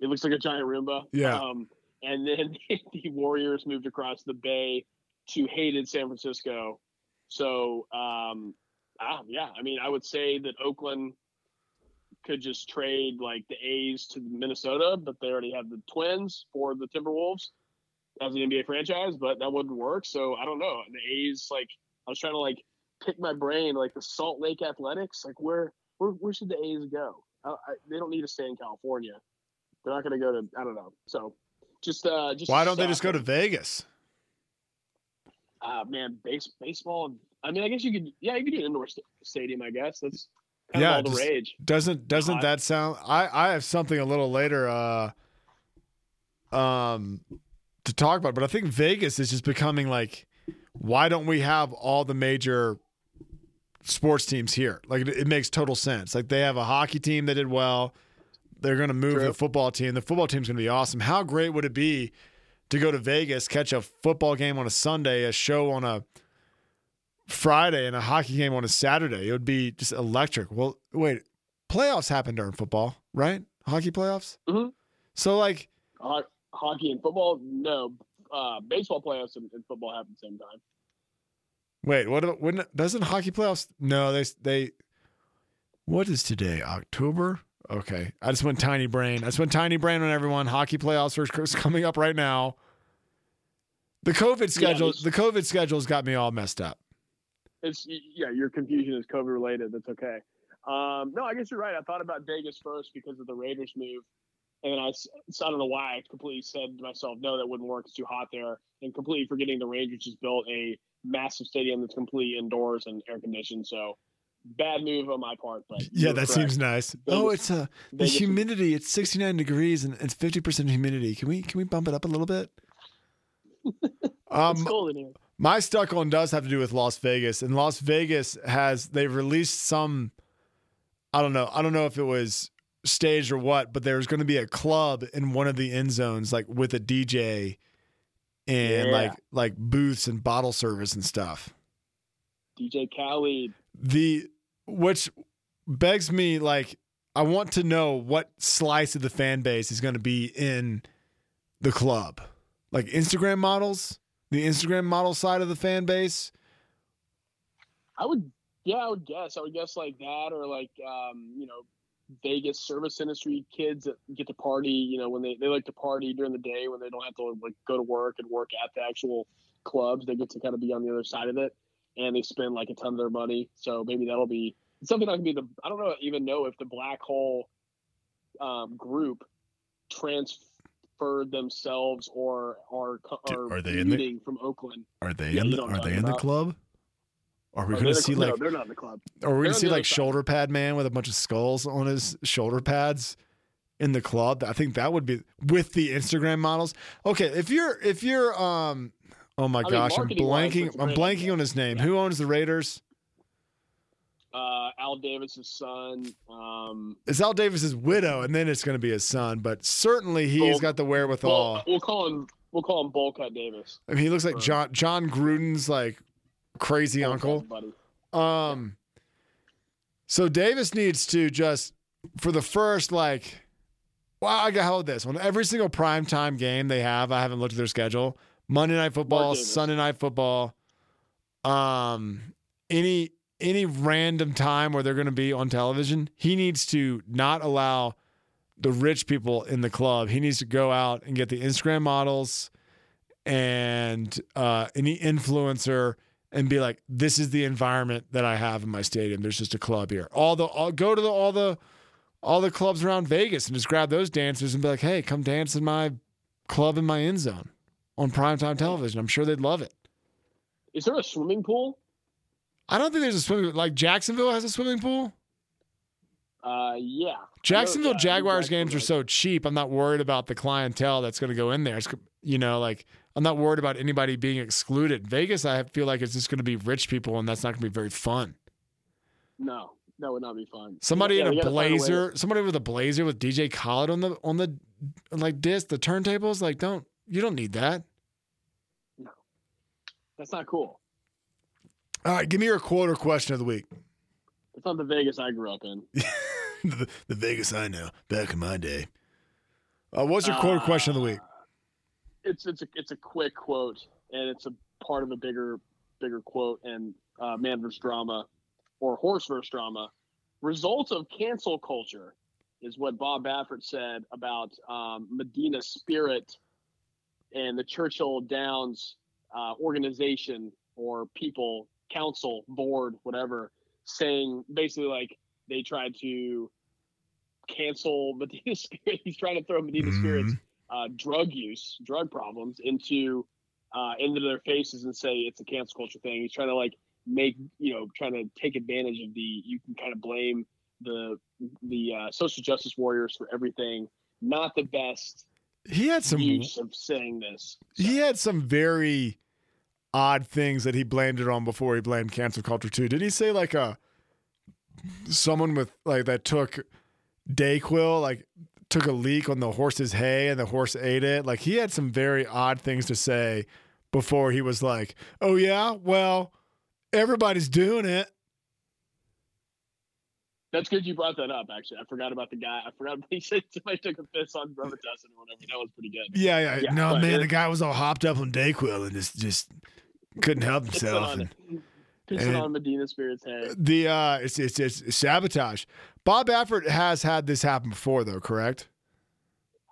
It looks like a giant Roomba. Yeah. Um, and then [laughs] the Warriors moved across the bay to hated San Francisco. So, um, ah, yeah, I mean, I would say that Oakland could just trade like the A's to Minnesota, but they already have the Twins for the Timberwolves as an NBA franchise, but that wouldn't work. So I don't know. The A's, like, I was trying to like pick my brain, like the Salt Lake Athletics, like where where where should the A's go? I, I, they don't need to stay in California. They're not going to go to I don't know. So just uh just Why don't they just go to Vegas? uh man base baseball? I mean, I guess you could yeah you could do an indoor st- stadium. I guess that's kind Yeah, of all the rage. Doesn't doesn't I- that sound I I have something a little later uh um to talk about, but I think Vegas is just becoming like why don't we have all the major sports teams here? Like it, it makes total sense. Like they have a hockey team that did well. They're going to move True. the football team. The football team's going to be awesome. How great would it be to go to Vegas, catch a football game on a Sunday, a show on a Friday, and a hockey game on a Saturday? It would be just electric. Well, wait, playoffs happen during football, right? Hockey playoffs. Mhm. So like, Ho- hockey and football, no. Uh, baseball playoffs and, and football happen at the same time. wait, what? When doesn't hockey playoffs? No, they they. What is today? October. Okay, I just went tiny brain. I just went tiny brain on everyone. Hockey playoffs are [laughs] coming up right now. The COVID schedule. this- the COVID schedule's got me all messed up. It's yeah, your confusion is COVID related. That's okay. Um, no, I guess you're right. I thought about Vegas first because of the Raiders move, and I, s- so I don't know why I completely said to myself, no, that wouldn't work. It's too hot there, and completely forgetting the Rangers just built a massive stadium that's completely indoors and air conditioned. So bad move on my part, but Yeah, that correct. seems nice. oh, it's uh, the Vegas humidity. It's 69 degrees and it's 50% humidity. Can we can we bump it up a little bit? [laughs] um, It's cold in here. My stuck on does have to do with Las Vegas, and Las Vegas has they've released some. I don't know. I don't know if it was staged or what, but there's going to be a club in one of the end zones, like with a DJ, and Yeah. like like booths and bottle service and stuff. DJ Khaled. The which begs me like I want to know what slice of the fan base is going to be in the club, like Instagram models, the Instagram model side of the fan base. I would, yeah, I would guess. I would guess like that, or like, um, you know, Vegas service industry kids that get to party. You know, when they they like to party during the day when they don't have to like go to work and work at the actual clubs. They get to kind of be on the other side of it, and they spend like a ton of their money. So maybe that'll be something that can be the. I don't know even know if the black hole um, group transferred themselves or are are, Are they in the- from Oakland. Are they Yeah, in the Are they in the club? Are we Are going they to the- see no, like? they're not in the club. Are we going they're to see like side. shoulder pad man with a bunch of skulls on his shoulder pads in the club? I think that would be with the Instagram models. Okay, if you're if you're um, oh my I mean, gosh, I'm marketing-wise, blanking. I'm great, blanking yeah. on his name. Yeah. Who owns the Raiders? uh, Al Davis's son. Um, It's Al Davis's widow, and then it's going to be his son. But certainly he's Bull- got the wherewithal. Bull, we'll call him. We'll call him Bull Cut Davis. I mean, he looks like John Jon Gruden's like crazy uncle. Um, so Davis needs to just for the first like, well, I got hold this on every single primetime game they have. I haven't looked at their schedule. Monday night football, Sunday night football. Um, any any random time where they're going to be on television, he needs to not allow the rich people in the club. He needs to go out and get the Instagram models and uh, any influencer and be like, "This is the environment that I have in my stadium. There's just a club here. All the all, go to the all the all the clubs around Vegas and just grab those dancers and be like, "Hey, come dance in my club in my end zone." on primetime television. I'm sure they'd love it. Is there a swimming pool? I don't think there's a swimming pool. like Jacksonville has a swimming pool. Uh, yeah. Jacksonville yeah, Jaguars games are so cheap. I'm not worried about the clientele that's going to go in there. It's, you know, like I'm not worried about anybody being excluded. Vegas, I feel like it's just going to be rich people, and that's not going to be very fun. No, that would not be fun. Somebody Yeah, in we a gotta find way to- blazer, somebody with a blazer with DJ Khaled on the on the like disc, the turntables. Like, don't you don't need that. No, that's not cool. All right, give me your quarter question of the week. It's not the Vegas I grew up in. [laughs] the, the Vegas I know back in my day. Uh, what's your quarter or question of the week? It's it's a it's a quick quote, and it's a part of a bigger bigger quote. And uh, man versus drama, or horse versus drama. Results of cancel culture is what Bob Baffert said about um, Medina Spirit and the Churchill Downs uh, organization or people, council, board, whatever, saying basically like they tried to cancel [laughs] Medina Spirit. He's trying to throw Medina Spirit's uh, drug use, drug problems into uh, into their faces and say it's a cancel culture thing. He's trying to like make you know trying to take advantage of the you can kind of blame the the uh, social justice warriors for everything. Not the best He had some use of saying this. he had some very odd things that he blamed it on before he blamed cancel culture too. Did he say like a someone with like that took Dayquil like took a leak on the horse's hay and the horse ate it? Like he had some very odd things to say before he was like, "Oh yeah, well, everybody's doing it." That's good you brought that up. Actually, I forgot about the guy. I forgot [laughs] he said somebody took a piss on Robitussin or whatever. That was pretty good. Yeah, yeah. Yeah, no, man, the guy was all hopped up on Dayquil and just just couldn't help himself. And, pissing and- on Medina Spirit's head. the uh it's, it's it's sabotage. Bob Baffert has had this happen before though, correct?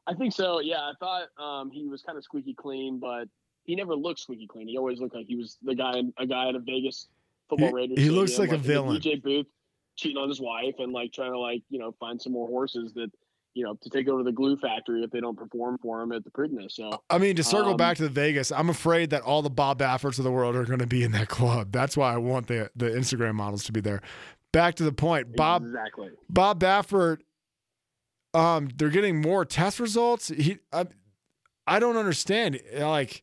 I think so. Yeah, I thought um, he was kind of squeaky clean, but he never looked squeaky clean. He always looked like he was the guy, a guy at a Vegas football Raiders. he looks stadium, like a villain. DJ booth, cheating on his wife, and like trying to like you know find some more horses that you know to take over the glue factory if they don't perform for him at the Preakness. So I mean, to circle Um, back to the Vegas, I'm afraid that all the Bob Bafferts of the world are going to be in that club. That's why I want the the Instagram models to be there. Back to the point, Bob exactly. Bob Baffert, um, they're getting more test results. He, I, I don't understand. Like,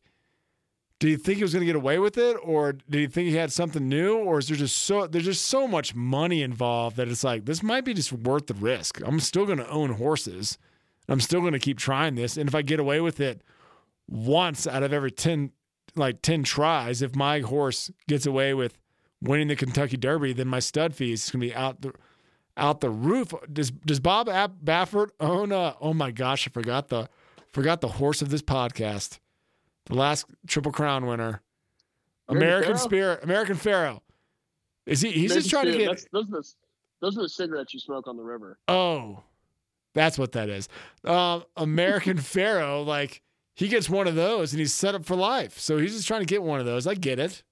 do you think he was going to get away with it, or do you think he had something new, or is there just so there's just so much money involved that it's like this might be just worth the risk. I'm still going to own horses. I'm still going to keep trying this, and if I get away with it once out of every ten, like ten tries, if my horse gets away with winning the Kentucky Derby, then my stud fees is going to be out the out the roof. Does does Bob Baffert own? Uh, oh my gosh, I forgot the forgot the horse of this podcast, the last Triple Crown winner, American Spirit, American Pharoah. Is he? He's just trying to get. That's, those are the those are the cigarettes you smoke on the river. Oh, that's what that is. Um, American [laughs] Pharoah, like he gets one of those and he's set up for life. So he's just trying to get one of those. I get it.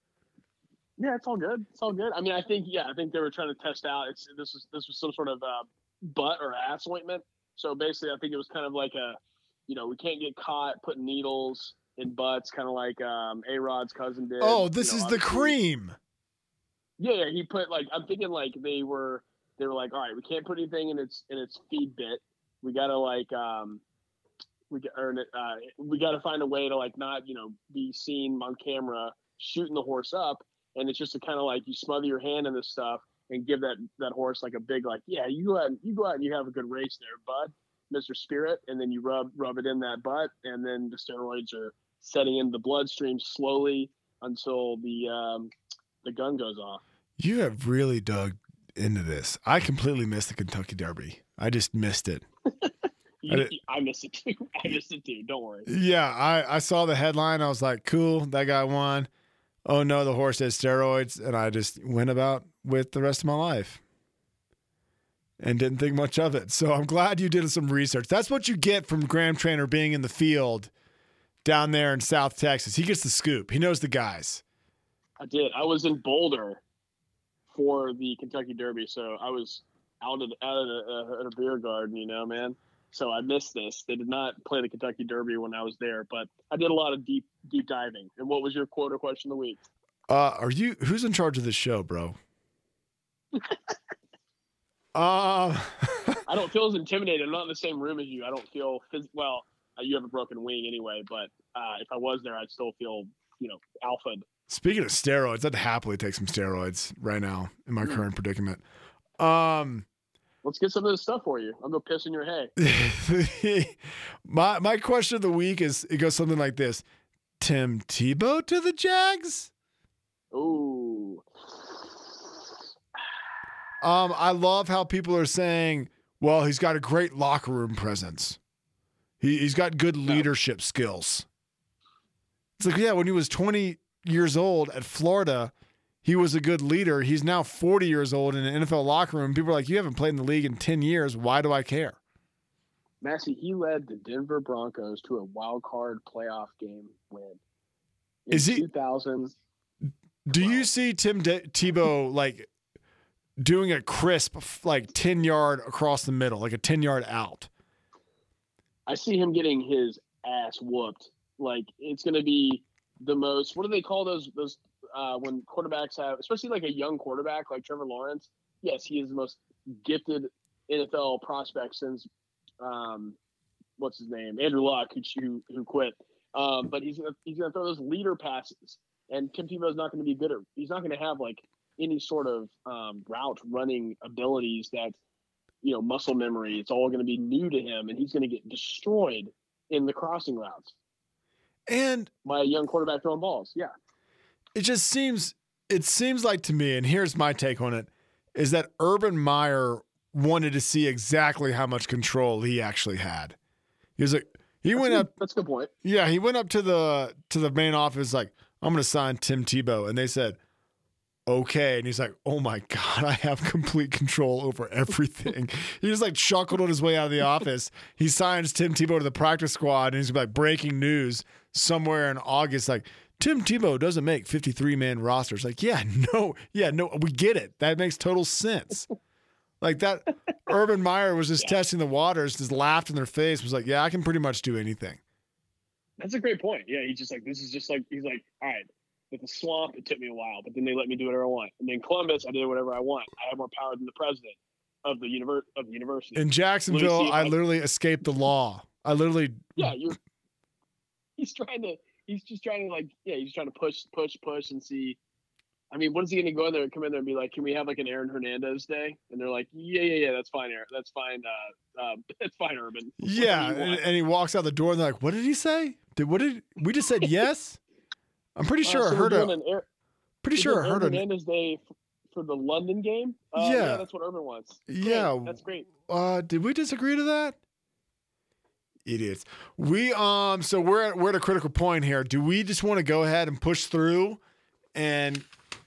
Yeah, it's all good. It's all good. I mean, I think yeah, I think they were trying to test out. It's this was this was some sort of uh, butt or ass ointment. So basically, I think it was kind of like a, you know, we can't get caught putting needles in butts, kind of like um, A Rod's cousin did. Oh, You this know, is the cream. Yeah, yeah. He put like I'm thinking like they were they were like, all right, we can't put anything in its in its feed bit. We gotta like um we earn it. Uh, we got to find a way to like not you know be seen on camera shooting the horse up, and it's just a kind of like you smother your hand in this stuff and give that that horse like a big like yeah you go out and, you go out and you have a good race there, bud, Mister Spirit, and then you rub rub it in that butt, and then the steroids are setting into the bloodstream slowly until the um, the gun goes off. You have really dug into this. I completely missed the Kentucky Derby. I just missed it. [laughs] You, did- I missed it too. [laughs] I missed it too. Don't worry. Yeah, I, I saw the headline. I was like, cool, that guy won. Oh no, the horse has steroids. And I just went about with the rest of my life and didn't think much of it. So I'm glad you did some research. That's what you get from Graham Trainer being in the field down there in South Texas. He gets the scoop, he knows the guys. I did. I was in Boulder for the Kentucky Derby, so I was out at out at a, at a beer garden, you know, man, so I missed this. They did not play the Kentucky Derby when I was there, but I did a lot of deep deep diving. And what was your quote question of the week? Uh, are you who's in charge of this show, bro? [laughs] Um, [laughs] I don't feel as intimidated. I'm not in the same room as you. I don't feel phys- well. Uh, you have a broken wing anyway, but uh, if I was there, I'd still feel you know alpha. speaking of steroids, I'd happily take some steroids right now in my Mm. current predicament. Um, Let's get some of this stuff for you. I'll go piss in your hay. [laughs] my my question of the week is it goes something like this: Tim Tebow to the Jags. Ooh, [sighs] Um, I love how people are saying, well, he's got a great locker room presence. He, he's got good leadership skills. It's like, yeah, when he was 20 years old at Florida, he was a good leader. He's now 40 years old in an NFL locker room. People are like, you haven't played in the league in 10 years. Why do I care? Massey, he led the Denver Broncos to a wild card playoff game win. In Is he- 2000? Do you see Tim De- Tebow like doing a crisp, like 10 yard across the middle, like a 10 yard out? I see him getting his ass whooped. Like it's going to be the most. What do they call those? Those uh, when quarterbacks have, especially like a young quarterback like Trevor Lawrence. Yes, he is the most gifted NFL prospect since um, what's his name, Andrew Luck, who who, quit. Um, but he's gonna he's gonna throw those leader passes, and Tim Tebow is not going to be good at. He's not going to have like any sort of um, route running abilities that you know muscle memory. It's all going to be new to him, and he's going to get destroyed in the crossing routes And by a young quarterback throwing balls. Yeah, it just seems it seems like to me, and here's my take on it, is that Urban Meyer wanted to see exactly how much control he actually had. He was like, he went up, that's a good point. yeah, he went up to the to the main office like, I'm gonna sign Tim Tebow, and they said, okay, and he's like, oh my god, I have complete control over everything. [laughs] he just like chuckled on his way out of the office. He signs Tim Tebow to the practice squad, and he's like breaking news somewhere in August, like. Tim Tebow doesn't make 53 man rosters. Like, yeah, [laughs] no, yeah, no, we get it. That makes total sense. like that, Urban Meyer was just [laughs] testing the waters, just laughed in their face, was like, yeah, I can pretty much do anything. That's a great point. Yeah, he's just like this is just like he's like, all right, with the swamp, it took me a while, but then they let me do whatever I want. And then Columbus, I did whatever I want. I have more power than the president of the univer- of the university. In Jacksonville, I literally escaped the law. I literally, yeah, you. He's trying to. He's just trying to like. Yeah, he's trying to push, push, push, and see. I mean, what is he going to go in there and come in there and be like, "Can we have like an Aaron Hernandez day?" And they're like, "Yeah, yeah, yeah, that's fine, Aaron. That's fine. Uh, uh, [laughs] that's fine, Urban. Yeah. And, and he walks out the door and they're like, what did he say? Did what did we just said [laughs] yes? I'm pretty Uh, sure so I heard a, an Air- pretty sure I heard Aaron a, Hernandez day for the London game. Uh, Yeah. that's what Urban wants. Great. Yeah. that's great. uh, did we disagree to that? Idiots. We um so we're at we're at a critical point here. Do we just want to go ahead and push through and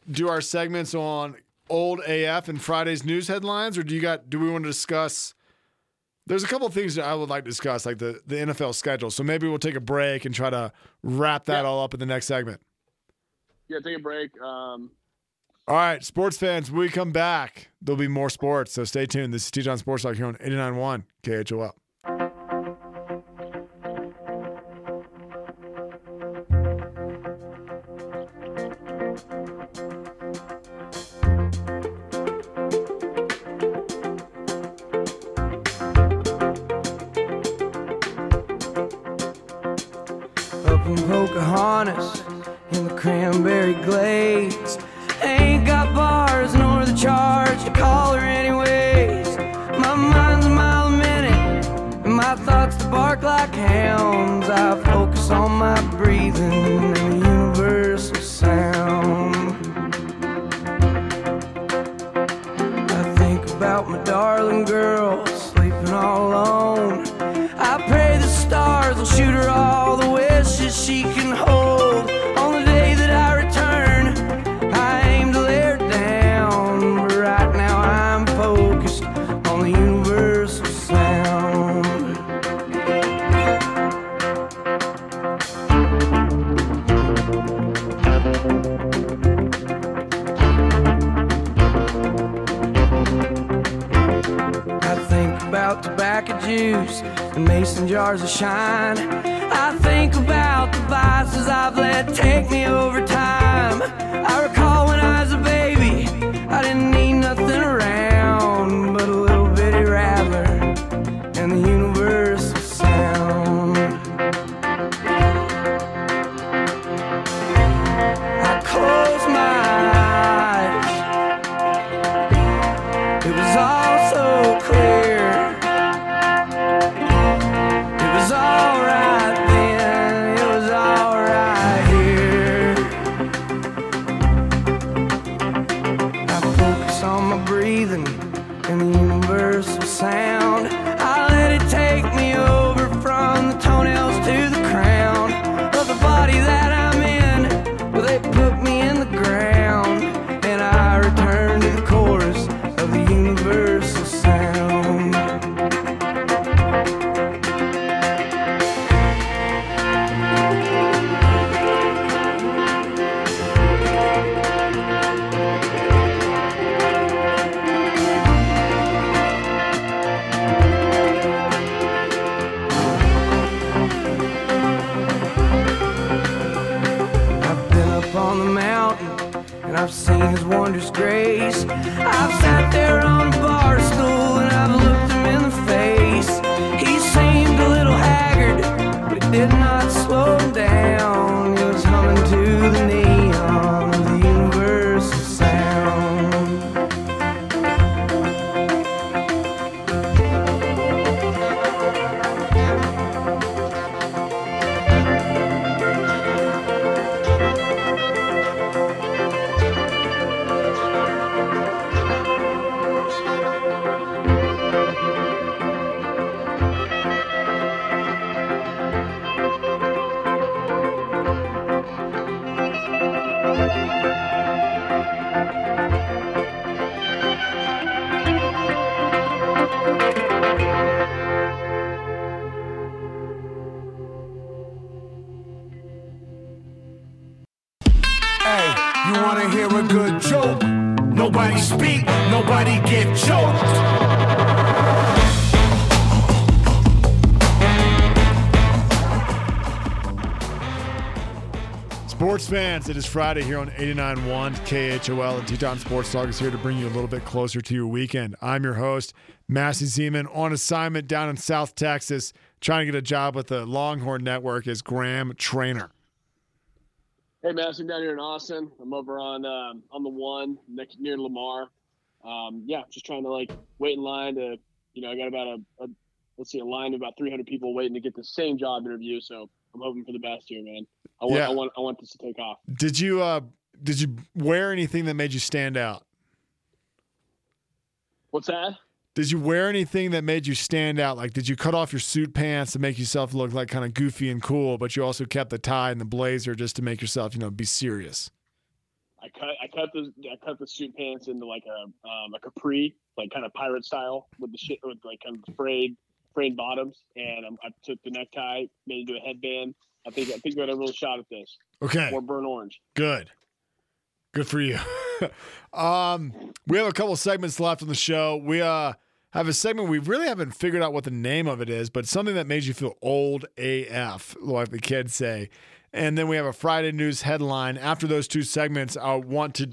do our segments on old AF and Friday's news headlines, or do you got do we want to discuss there's a couple of things that I would like to discuss, like the, the NFL schedule. So maybe we'll take a break and try to wrap that Yeah. all up in the next segment. Yeah, take a break. Um, All right, sports fans, when we come back, there'll be more sports. So stay tuned. This is Teton Sports Talk here on 89.1 KHOL. Is Friday here on 89.1 KHOL, and Teton Sports Talk is here to bring you a little bit closer to your weekend. I'm your host, Massey Zeman, on assignment down in South Texas, trying to get a job with the Longhorn Network as Graham Trainer. Hey, I'm down here in Austin. I'm over on um, on the one next near Lamar. Um, yeah, just trying to like wait in line to, you know, I got about a, a let's see, a line of about 300 people waiting to get the same job interview. So I'm hoping for the best here, man. I want, Yeah. I want, I want this to take off. Did you uh did you wear anything that made you stand out? What's that? Did you wear anything that made you stand out? Like, did you cut off your suit pants to make yourself look like kind of goofy and cool, but you also kept the tie and the blazer just to make yourself, you know, be serious? I cut, I cut the, I cut the suit pants into like a, um, a capri, like kind of pirate style with the shit, with like kind of frayed, frayed bottoms, and um, I took the necktie, made it into a headband. I think, I think we got a real shot at this. Okay. Or burn orange. Good. Good for you. [laughs] um, we have a couple segments left on the show. We uh have a segment we really haven't figured out what the name of it is, but something that made you feel old AF, like the kids say. And then we have a Friday news headline. After those two segments, I want to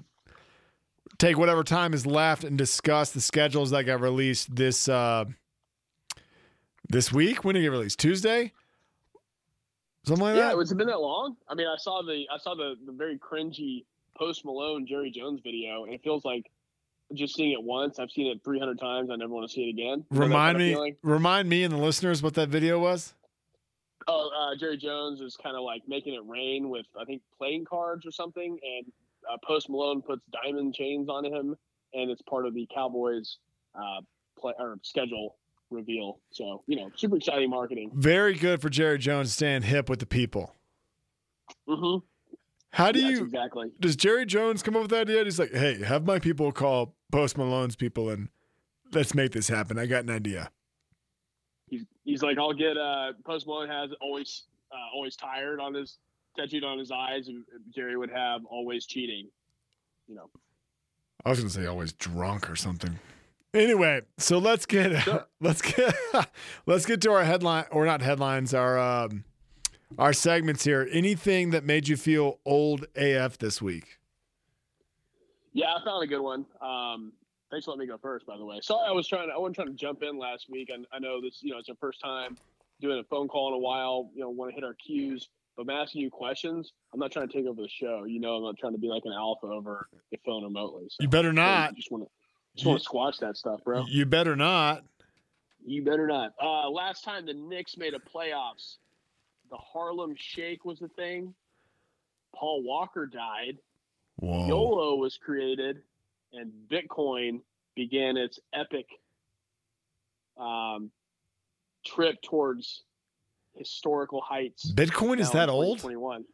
take whatever time is left and discuss the schedules that got released this uh this week. When did it release? Tuesday? Something like Yeah, that? was it been that long? I mean, I saw the I saw the the very cringy Post Malone Jerry Jones video, and it feels like just seeing it once. I've seen it 300 times. I never want to see it again. You know that Remind kind of me, remind me and the listeners what that video was. Oh, uh, Jerry Jones is kind of like making it rain with I think playing cards or something, and uh, Post Malone puts diamond chains on him, and it's part of the Cowboys uh, play or schedule reveal. So you know, super exciting marketing. Very good for Jerry Jones staying hip with the people. Mm-hmm. How do you? exactly? Does Jerry Jones come up with that idea? He's like, "Hey, have my people call Post Malone's people and let's make this happen. I got an idea." he's he's like I'll get uh Post Malone has always uh, always tired on his tattooed on his eyes and Jerry would have always cheating. You know. I was gonna say always drunk or something. Anyway, so let's get [laughs] let's get [laughs] let's get to our headline or not headlines, our um our segments here. Anything that made you feel old AF this week? Yeah, I found a good one. Um, thanks for letting me go first, by the way. Sorry, I was trying. To, I wasn't trying to jump in last week. I, I know this. You know, it's our first time doing a phone call in a while. You know, want to hit our cues. But I'm asking you questions. I'm not trying to take over the show. You know, I'm not trying to be like an alpha over the phone remotely. So, You better so not. Just want to just want to squash that stuff, bro. You better not. You better not. Uh, last time the Knicks made a playoffs, the Harlem Shake was the thing. Paul Walker died. Whoa. YOLO was created, and Bitcoin began its epic um, trip towards historical heights. Bitcoin is that old? 2021.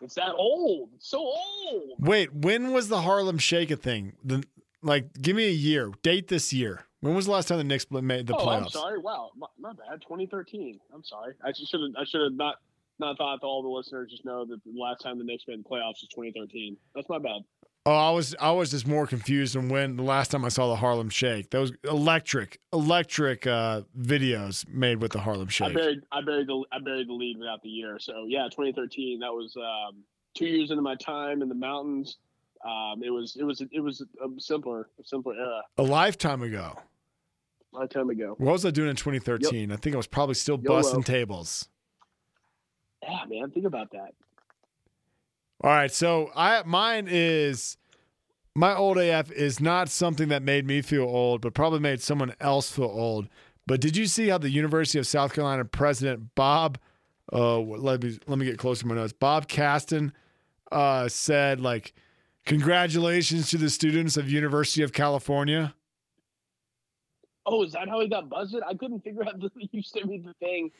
It's that old. It's so old. Wait, when was the Harlem Shake a thing? The like, give me a year. Date this year. When was the last time the Knicks made the oh, playoffs? I'm sorry. Wow, my, my bad. 2013. I'm sorry. I should have. I should have not not thought all the listeners just know that the last time the Knicks made the playoffs was 2013. That's my bad. Oh, I was I was just more confused on when the last time I saw the Harlem Shake. Those electric, electric uh, videos made with the Harlem Shake. I buried I buried the I buried the lead without the year. So yeah, 2013. That was um, two years into my time in the mountains. Um, it was it was it was a simpler a simpler era. A lifetime ago. A long time ago. What was I doing in 2013? I think I was probably still YOLO. busting tables. Yeah, man. Think about that. All right, so I mine is my old AF is not something that made me feel old, but probably made someone else feel old. But did you see how the University of South Carolina president Bob, uh, let me let me get close to my notes. Bob Caslen, uh, said like, "Congratulations to the students of University of California." Oh, is that how he got busted? I couldn't figure out. The, [laughs] you sent me the thing.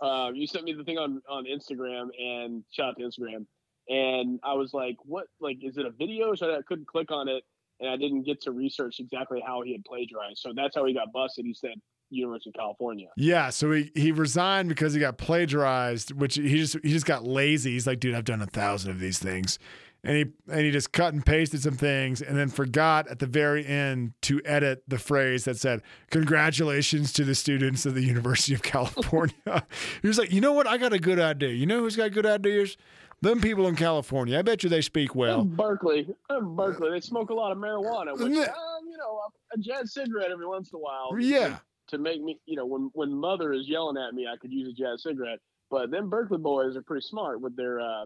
Uh, you sent me the thing on on Instagram and shout out to Instagram. And I was like, "What? Like, is it a video?" So I couldn't click on it, and I didn't get to research exactly how he had plagiarized. So that's how he got busted. He said University of California. Yeah, so he, he resigned because he got plagiarized, which he just he just got lazy. He's like, dude, I've done a thousand of these things, and he and he just cut and pasted some things, and then forgot at the very end to edit the phrase that said, "Congratulations to the students of the University of [laughs] California." he was like, you know what? I got a good idea. You know who's got good ideas? Them people in California. I bet you they speak well. In Berkeley, in Berkeley, they smoke a lot of marijuana, which Yeah. um, you know, a, a jazz cigarette every once in a while. Yeah. To make me, you know, when when mother is yelling at me, I could use a jazz cigarette. But them Berkeley boys are pretty smart with their uh,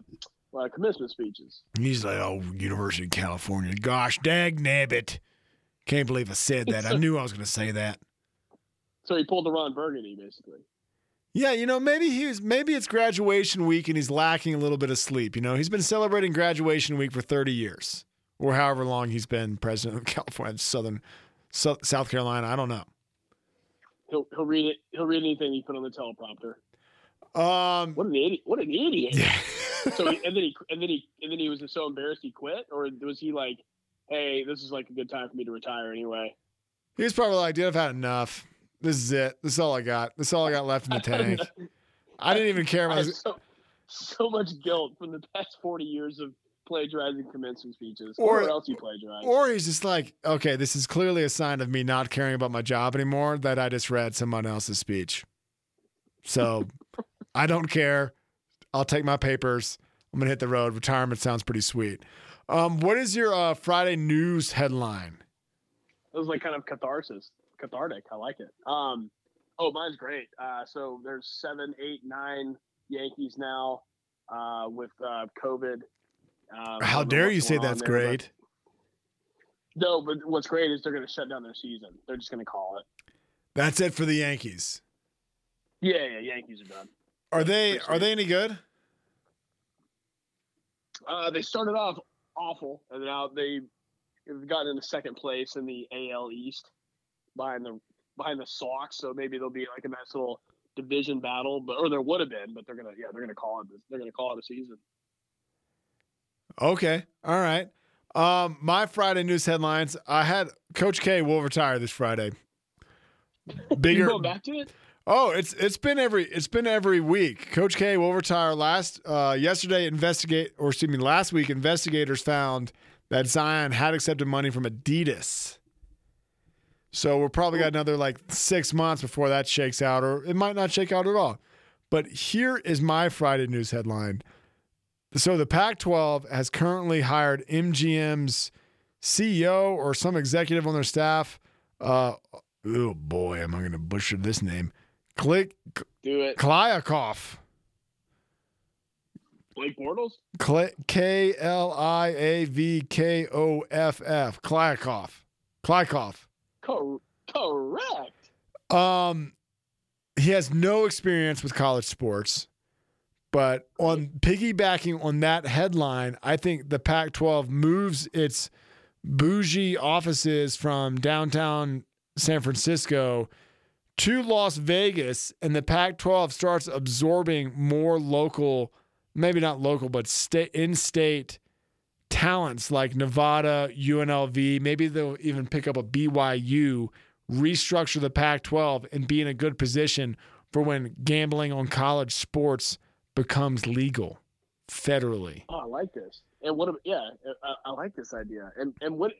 uh, commencement speeches. He's like, oh, University of California. Gosh, dag nabbit. Can't believe I said that. I [laughs] knew I was going to say that. So he pulled the Ron Burgundy, basically. Yeah, you know, maybe he's maybe it's graduation week and he's lacking a little bit of sleep. You know, he's been celebrating graduation week for 30 years or however long he's been president of [laughs] California, Southern Sou- South Carolina. I don't know. He'll he'll read it. He'll read anything you put on the teleprompter. Um, What an idiot! What an idiot! yeah. [laughs] so he, and then he and then he and then he was so embarrassed he quit, or was he like, "Hey, this is like a good time for me to retire anyway"? he was probably like, dude, I've had enough. This is it. This is all I got. This is all I got left in the [laughs] tank. I didn't even care about so, so much guilt from the past forty years of plagiarizing commencement speeches. Or- Or what else you plagiarize. Or he's just like, okay, this is clearly a sign of me not caring about my job anymore that I just read someone else's speech. So I don't care. I'll take my papers. I'm going to hit the road. Retirement sounds pretty sweet. Um, what is your uh, Friday news headline? it was like kind of catharsis, cathartic. I like it. Um, oh, mine's great. Uh, so there's seven, eight, nine Yankees now uh, with uh, COVID. Um, How dare you say that's there, but- great? No, but what's great is they're going to shut down their season. They're just going to call it. That's it for the Yankees. Yeah, yeah, Yankees are done. Are they Pretty are they any good? Uh, they started off awful, and now they have gotten into second place in the AL East behind the behind the Sox. So maybe they'll be like a nice little division battle, but or there would have been, but they're gonna yeah they're gonna call it they're gonna call it a season. Okay. All right. Um, my Friday news headlines. I had Coach K will retire this Friday. [laughs] You Bigger. going back to it? Oh, it's it's been every it's been every week. Coach K will retire. Last uh, yesterday, investigate or excuse me, last week, investigators found that Zion had accepted money from Adidas. So we're probably got another like six months before that shakes out, or it might not shake out at all. But here is my Friday news headline. So the Pac 12 has currently hired MGM's CEO or some executive on their staff. Uh, oh boy, am I going to butcher this name? Click Do it. Kliavkoff. Blake Bortles? K L I A V K O F F. Kliavkoff. Klykov. Cor- correct. Um, he has no experience with college sports, but on piggybacking on that headline, I think the Pac-12 moves its bougie offices from downtown San Francisco to Las Vegas, and the Pac-12 starts absorbing more local, maybe not local, but state in-state talents like Nevada, UNLV. Maybe they'll even pick up a BYU restructure the Pac 12 and be in a good position for when gambling on college sports becomes legal federally. Oh, I like this. And what? Yeah, I, I like this idea. And and what?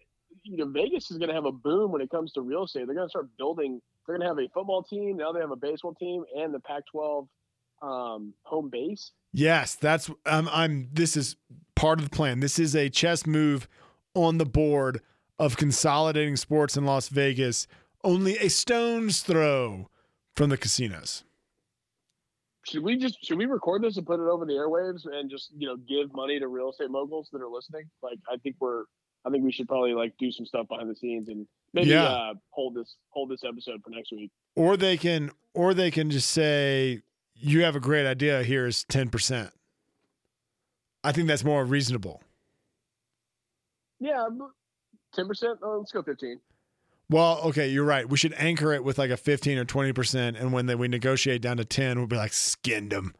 You know, Vegas is going to have a boom when it comes to real estate. They're going to start building. They're going to have a football team. Now they have a baseball team and the Pac-12 um, home base. Yes, that's um, I'm this is part of the plan. This is a chess move on the board of consolidating sports in Las Vegas, only a stone's throw from the casinos. Should we just should we record this and put it over the airwaves and just you know give money to real estate moguls that are listening? Like I think we're I think we should probably like do some stuff behind the scenes and maybe Yeah. uh, hold this hold this episode for next week. Or they can or they can just say you have a great idea, here's 10%. I think that's more reasonable. Yeah, ten percent. Oh, let's go fifteen. Well, okay, you're right. We should anchor it with like a 15 or 20%. And when they, we negotiate down to 10, we'll be like, skinned them.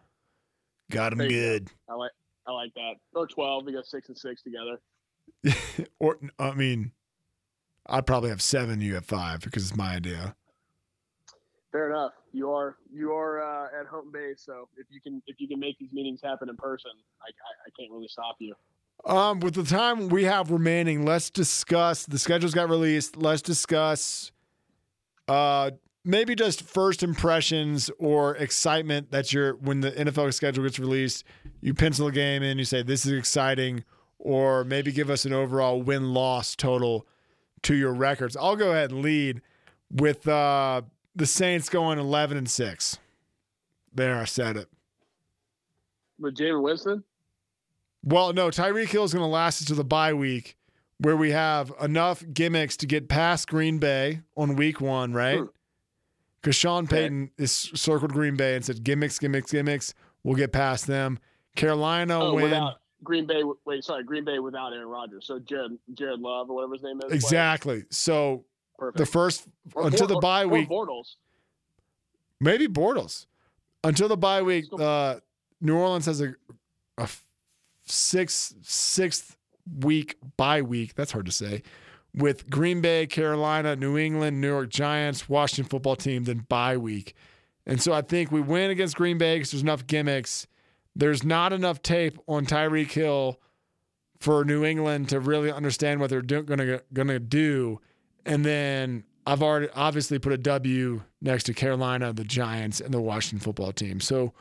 Got them you go. good. I like I like that. Or twelve. We got six and six together. [laughs] or, I mean, I'd probably have seven, you have five because it's my idea. Fair enough. You are you are uh, at home base, so if you can if you can make these meetings happen in person, I I, I can't really stop you. Um, with the time we have remaining, let's discuss the schedules got released. Let's discuss uh maybe just first impressions or excitement that you're when the NFL schedule gets released, you pencil a game in, you say this is exciting, or maybe give us an overall win loss total to your records. I'll go ahead and lead with uh the Saints going eleven and six. There, I said it. With Jameis Winston, Well, no, Tyreek Hill is going to last us to the bye week where we have enough gimmicks to get past Green Bay on week one, right? Hmm. Because Sean Okay. Payton is circled Green Bay and said gimmicks, gimmicks, gimmicks. We'll get past them. Carolina oh, win. without Green Bay. Wait, sorry, Green Bay without Aaron Rodgers. So Jared Jared Love or whatever his name is. Exactly. So Perfect. the first Or until the Bor- bye or week, Bortles. maybe Bortles. Until the bye week, uh, New Orleans has a, a f- six sixth week bye week. That's hard to say. With Green Bay, Carolina, New England, New York Giants, Washington football team, then bye week. And so I think we win against Green Bay because there's enough gimmicks. There's not enough tape on Tyreek Hill for New England to really understand what they're do- gonna gonna do. And then I've already obviously put a W next to Carolina, the Giants, and the Washington football team. So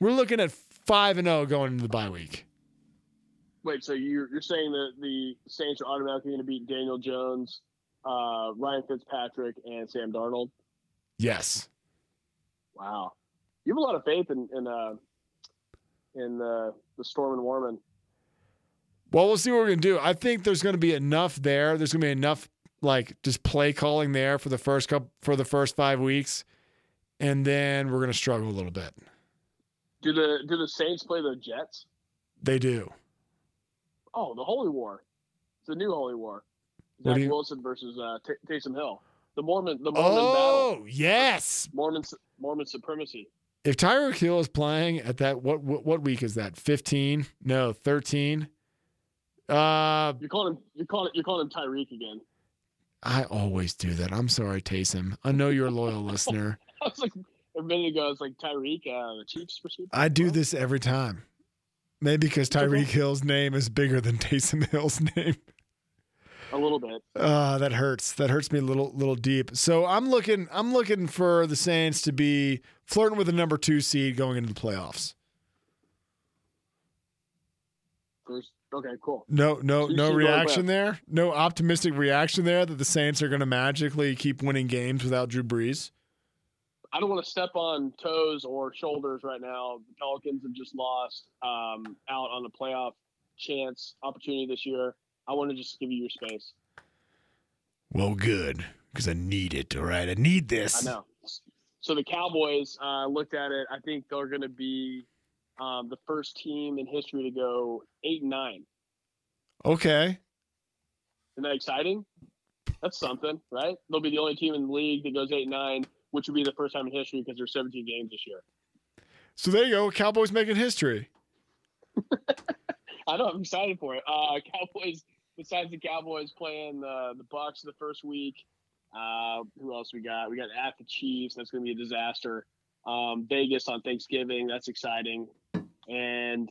we're looking at five and zero going into the bye week. Wait, so you're you're saying that the Saints are automatically going to beat Daniel Jones, uh, Ryan Fitzpatrick, and Sam Darnold? Yes. Wow, you have a lot of faith in in uh, in uh, the Storm and Warman. Well, we'll see what we're gonna do. I think there's gonna be enough there. There's gonna be enough like just play calling there for the first couple for the first five weeks, and then we're gonna struggle a little bit. Do the do the Saints play the Jets? They do. Oh, the Holy War. It's the new Holy War. Zach you- Wilson versus uh, T- Taysom Hill. The Mormon the Mormon battle. Oh yes. Mormon Mormon supremacy. If Tyreek Hill is playing at that what what, what week is that? Fifteen? No, thirteen. Uh, You're calling him you're calling you're calling him Tyreek again. I always do that. I'm sorry, Taysom. I know you're a loyal [laughs] listener. I was like a minute ago. It's like Tyreek, uh, the Chiefs receiver. I do this every time. Maybe because Tyreek Hill's name is bigger than Taysom Hill's [laughs] name. A little bit. Uh, that hurts. That hurts me a little little deep. So I'm looking I'm looking for the Saints to be flirting with a number two seed going into the playoffs. First, okay, cool. No no So no reaction there? No optimistic reaction there that the Saints are gonna magically keep winning games without Drew Brees? I don't want to step on toes or shoulders right now. The Pelicans have just lost um, out on the playoff chance opportunity this year. I want to just give you your space. Well good. Because I need it, all right. I need this. I know. So the Cowboys uh, looked at it. I think they're going to be um, the first team in history to go eight and nine. Okay. Isn't that exciting? That's something, right? They'll be the only team in the league that goes eight and nine, which would be the first time in history because there's 17 games this year. So there you go. Cowboys making history. [laughs] I know. I'm excited for it. Uh, Cowboys. Besides the Cowboys playing the the Bucks the first week, uh, who else we got? We got at the Chiefs. That's going to be a disaster. Um, Vegas on Thanksgiving. That's exciting. And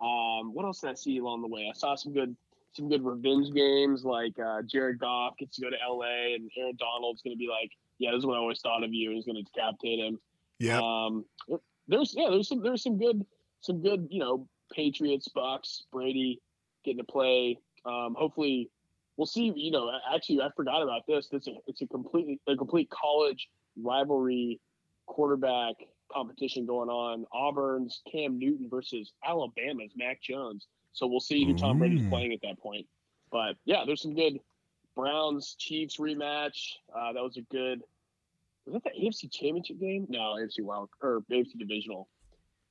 um, what else did I see along the way? I saw some good some good revenge games. Like uh, Jared Goff gets to go to LA, and Aaron Donald's going to be like, "Yeah, this is what I always thought of you." And he's going to decapitate him. Yeah. Um, there's yeah, there's some there's some good some good you know Patriots, Bucks, Brady getting to play. Um, hopefully, we'll see. You know, actually, I forgot about this. It's a it's a completely a complete college rivalry quarterback competition going on. Auburn's Cam Newton versus Alabama's Mac Jones. So we'll see who Tom Brady's Mm. playing at that point. But yeah, there's some good Browns Chiefs rematch. Uh, that was a good. Was that the AFC Championship game? No, AFC Wild or AFC Divisional.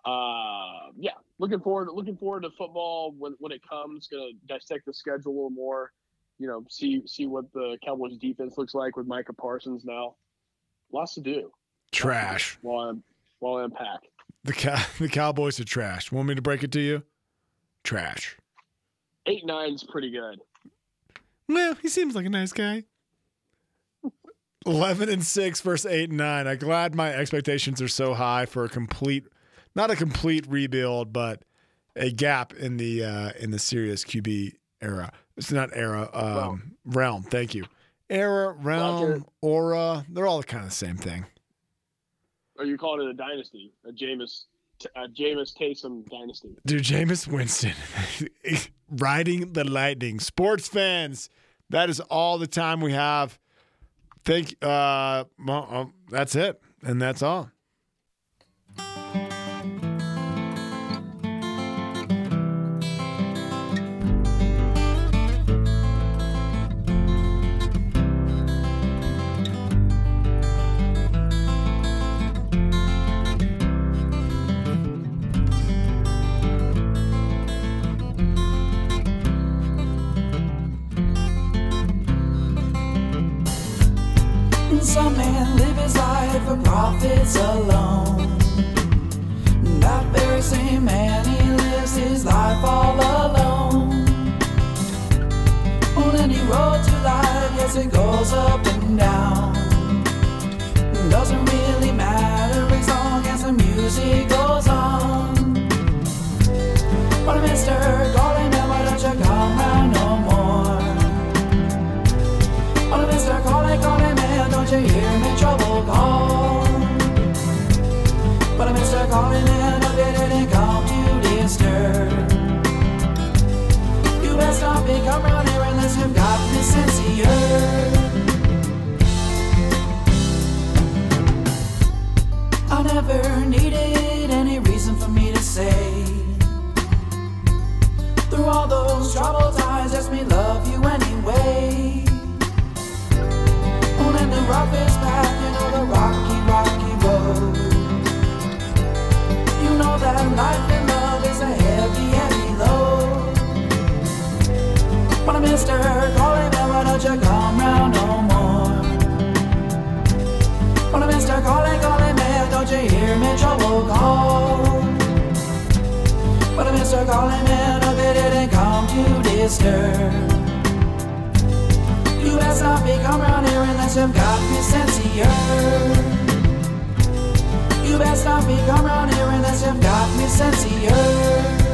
Uh, yeah, looking forward. Looking forward to football when when it comes. Going to dissect the schedule a little more. You know, see see what the Cowboys defense looks like with Micah Parsons now. Lots to do Trash. while I'm while I'm unpack. The cow- the Cowboys are trash. Want me to break it to you? Trash. Eight nine's pretty good. Well, he seems like a nice guy. Eleven and six versus eight and nine. I'm glad my expectations are so high for a complete, not a complete rebuild, but a gap in the uh, in the serious QB era. It's not era, um, realm. Thank you. Era, realm, Roger. aura. They're all kind of the same thing. Or you calling it a dynasty? A Jameis a Jameis Taysom dynasty. Dude, Jameis Winston [laughs] riding the lightning. Sports fans, that is all the time we have. Thank uh well, uh, that's it. And that's all. His life for profits alone. That very same man, he lives his life all alone. On any road to life, yes, it goes up and down. Doesn't really matter as long as the music goes But Mr. Calling man, I didn't come to disturb. You best not be round here unless you've got. I never needed any reason for me to say. Through all those troubled times, just me love you anyway. In the roughest path, you know the rocky, rocky road. You know that life and love is a heavy, heavy load. But Mister, calling me, why don't you come round no more? But Mister, calling, calling me, don't you hear me trouble call? But Mister, calling me, no, they didn't come to disturb. You best not be come round here unless you've got me sincere. You best not be come round here unless you've got me sincere.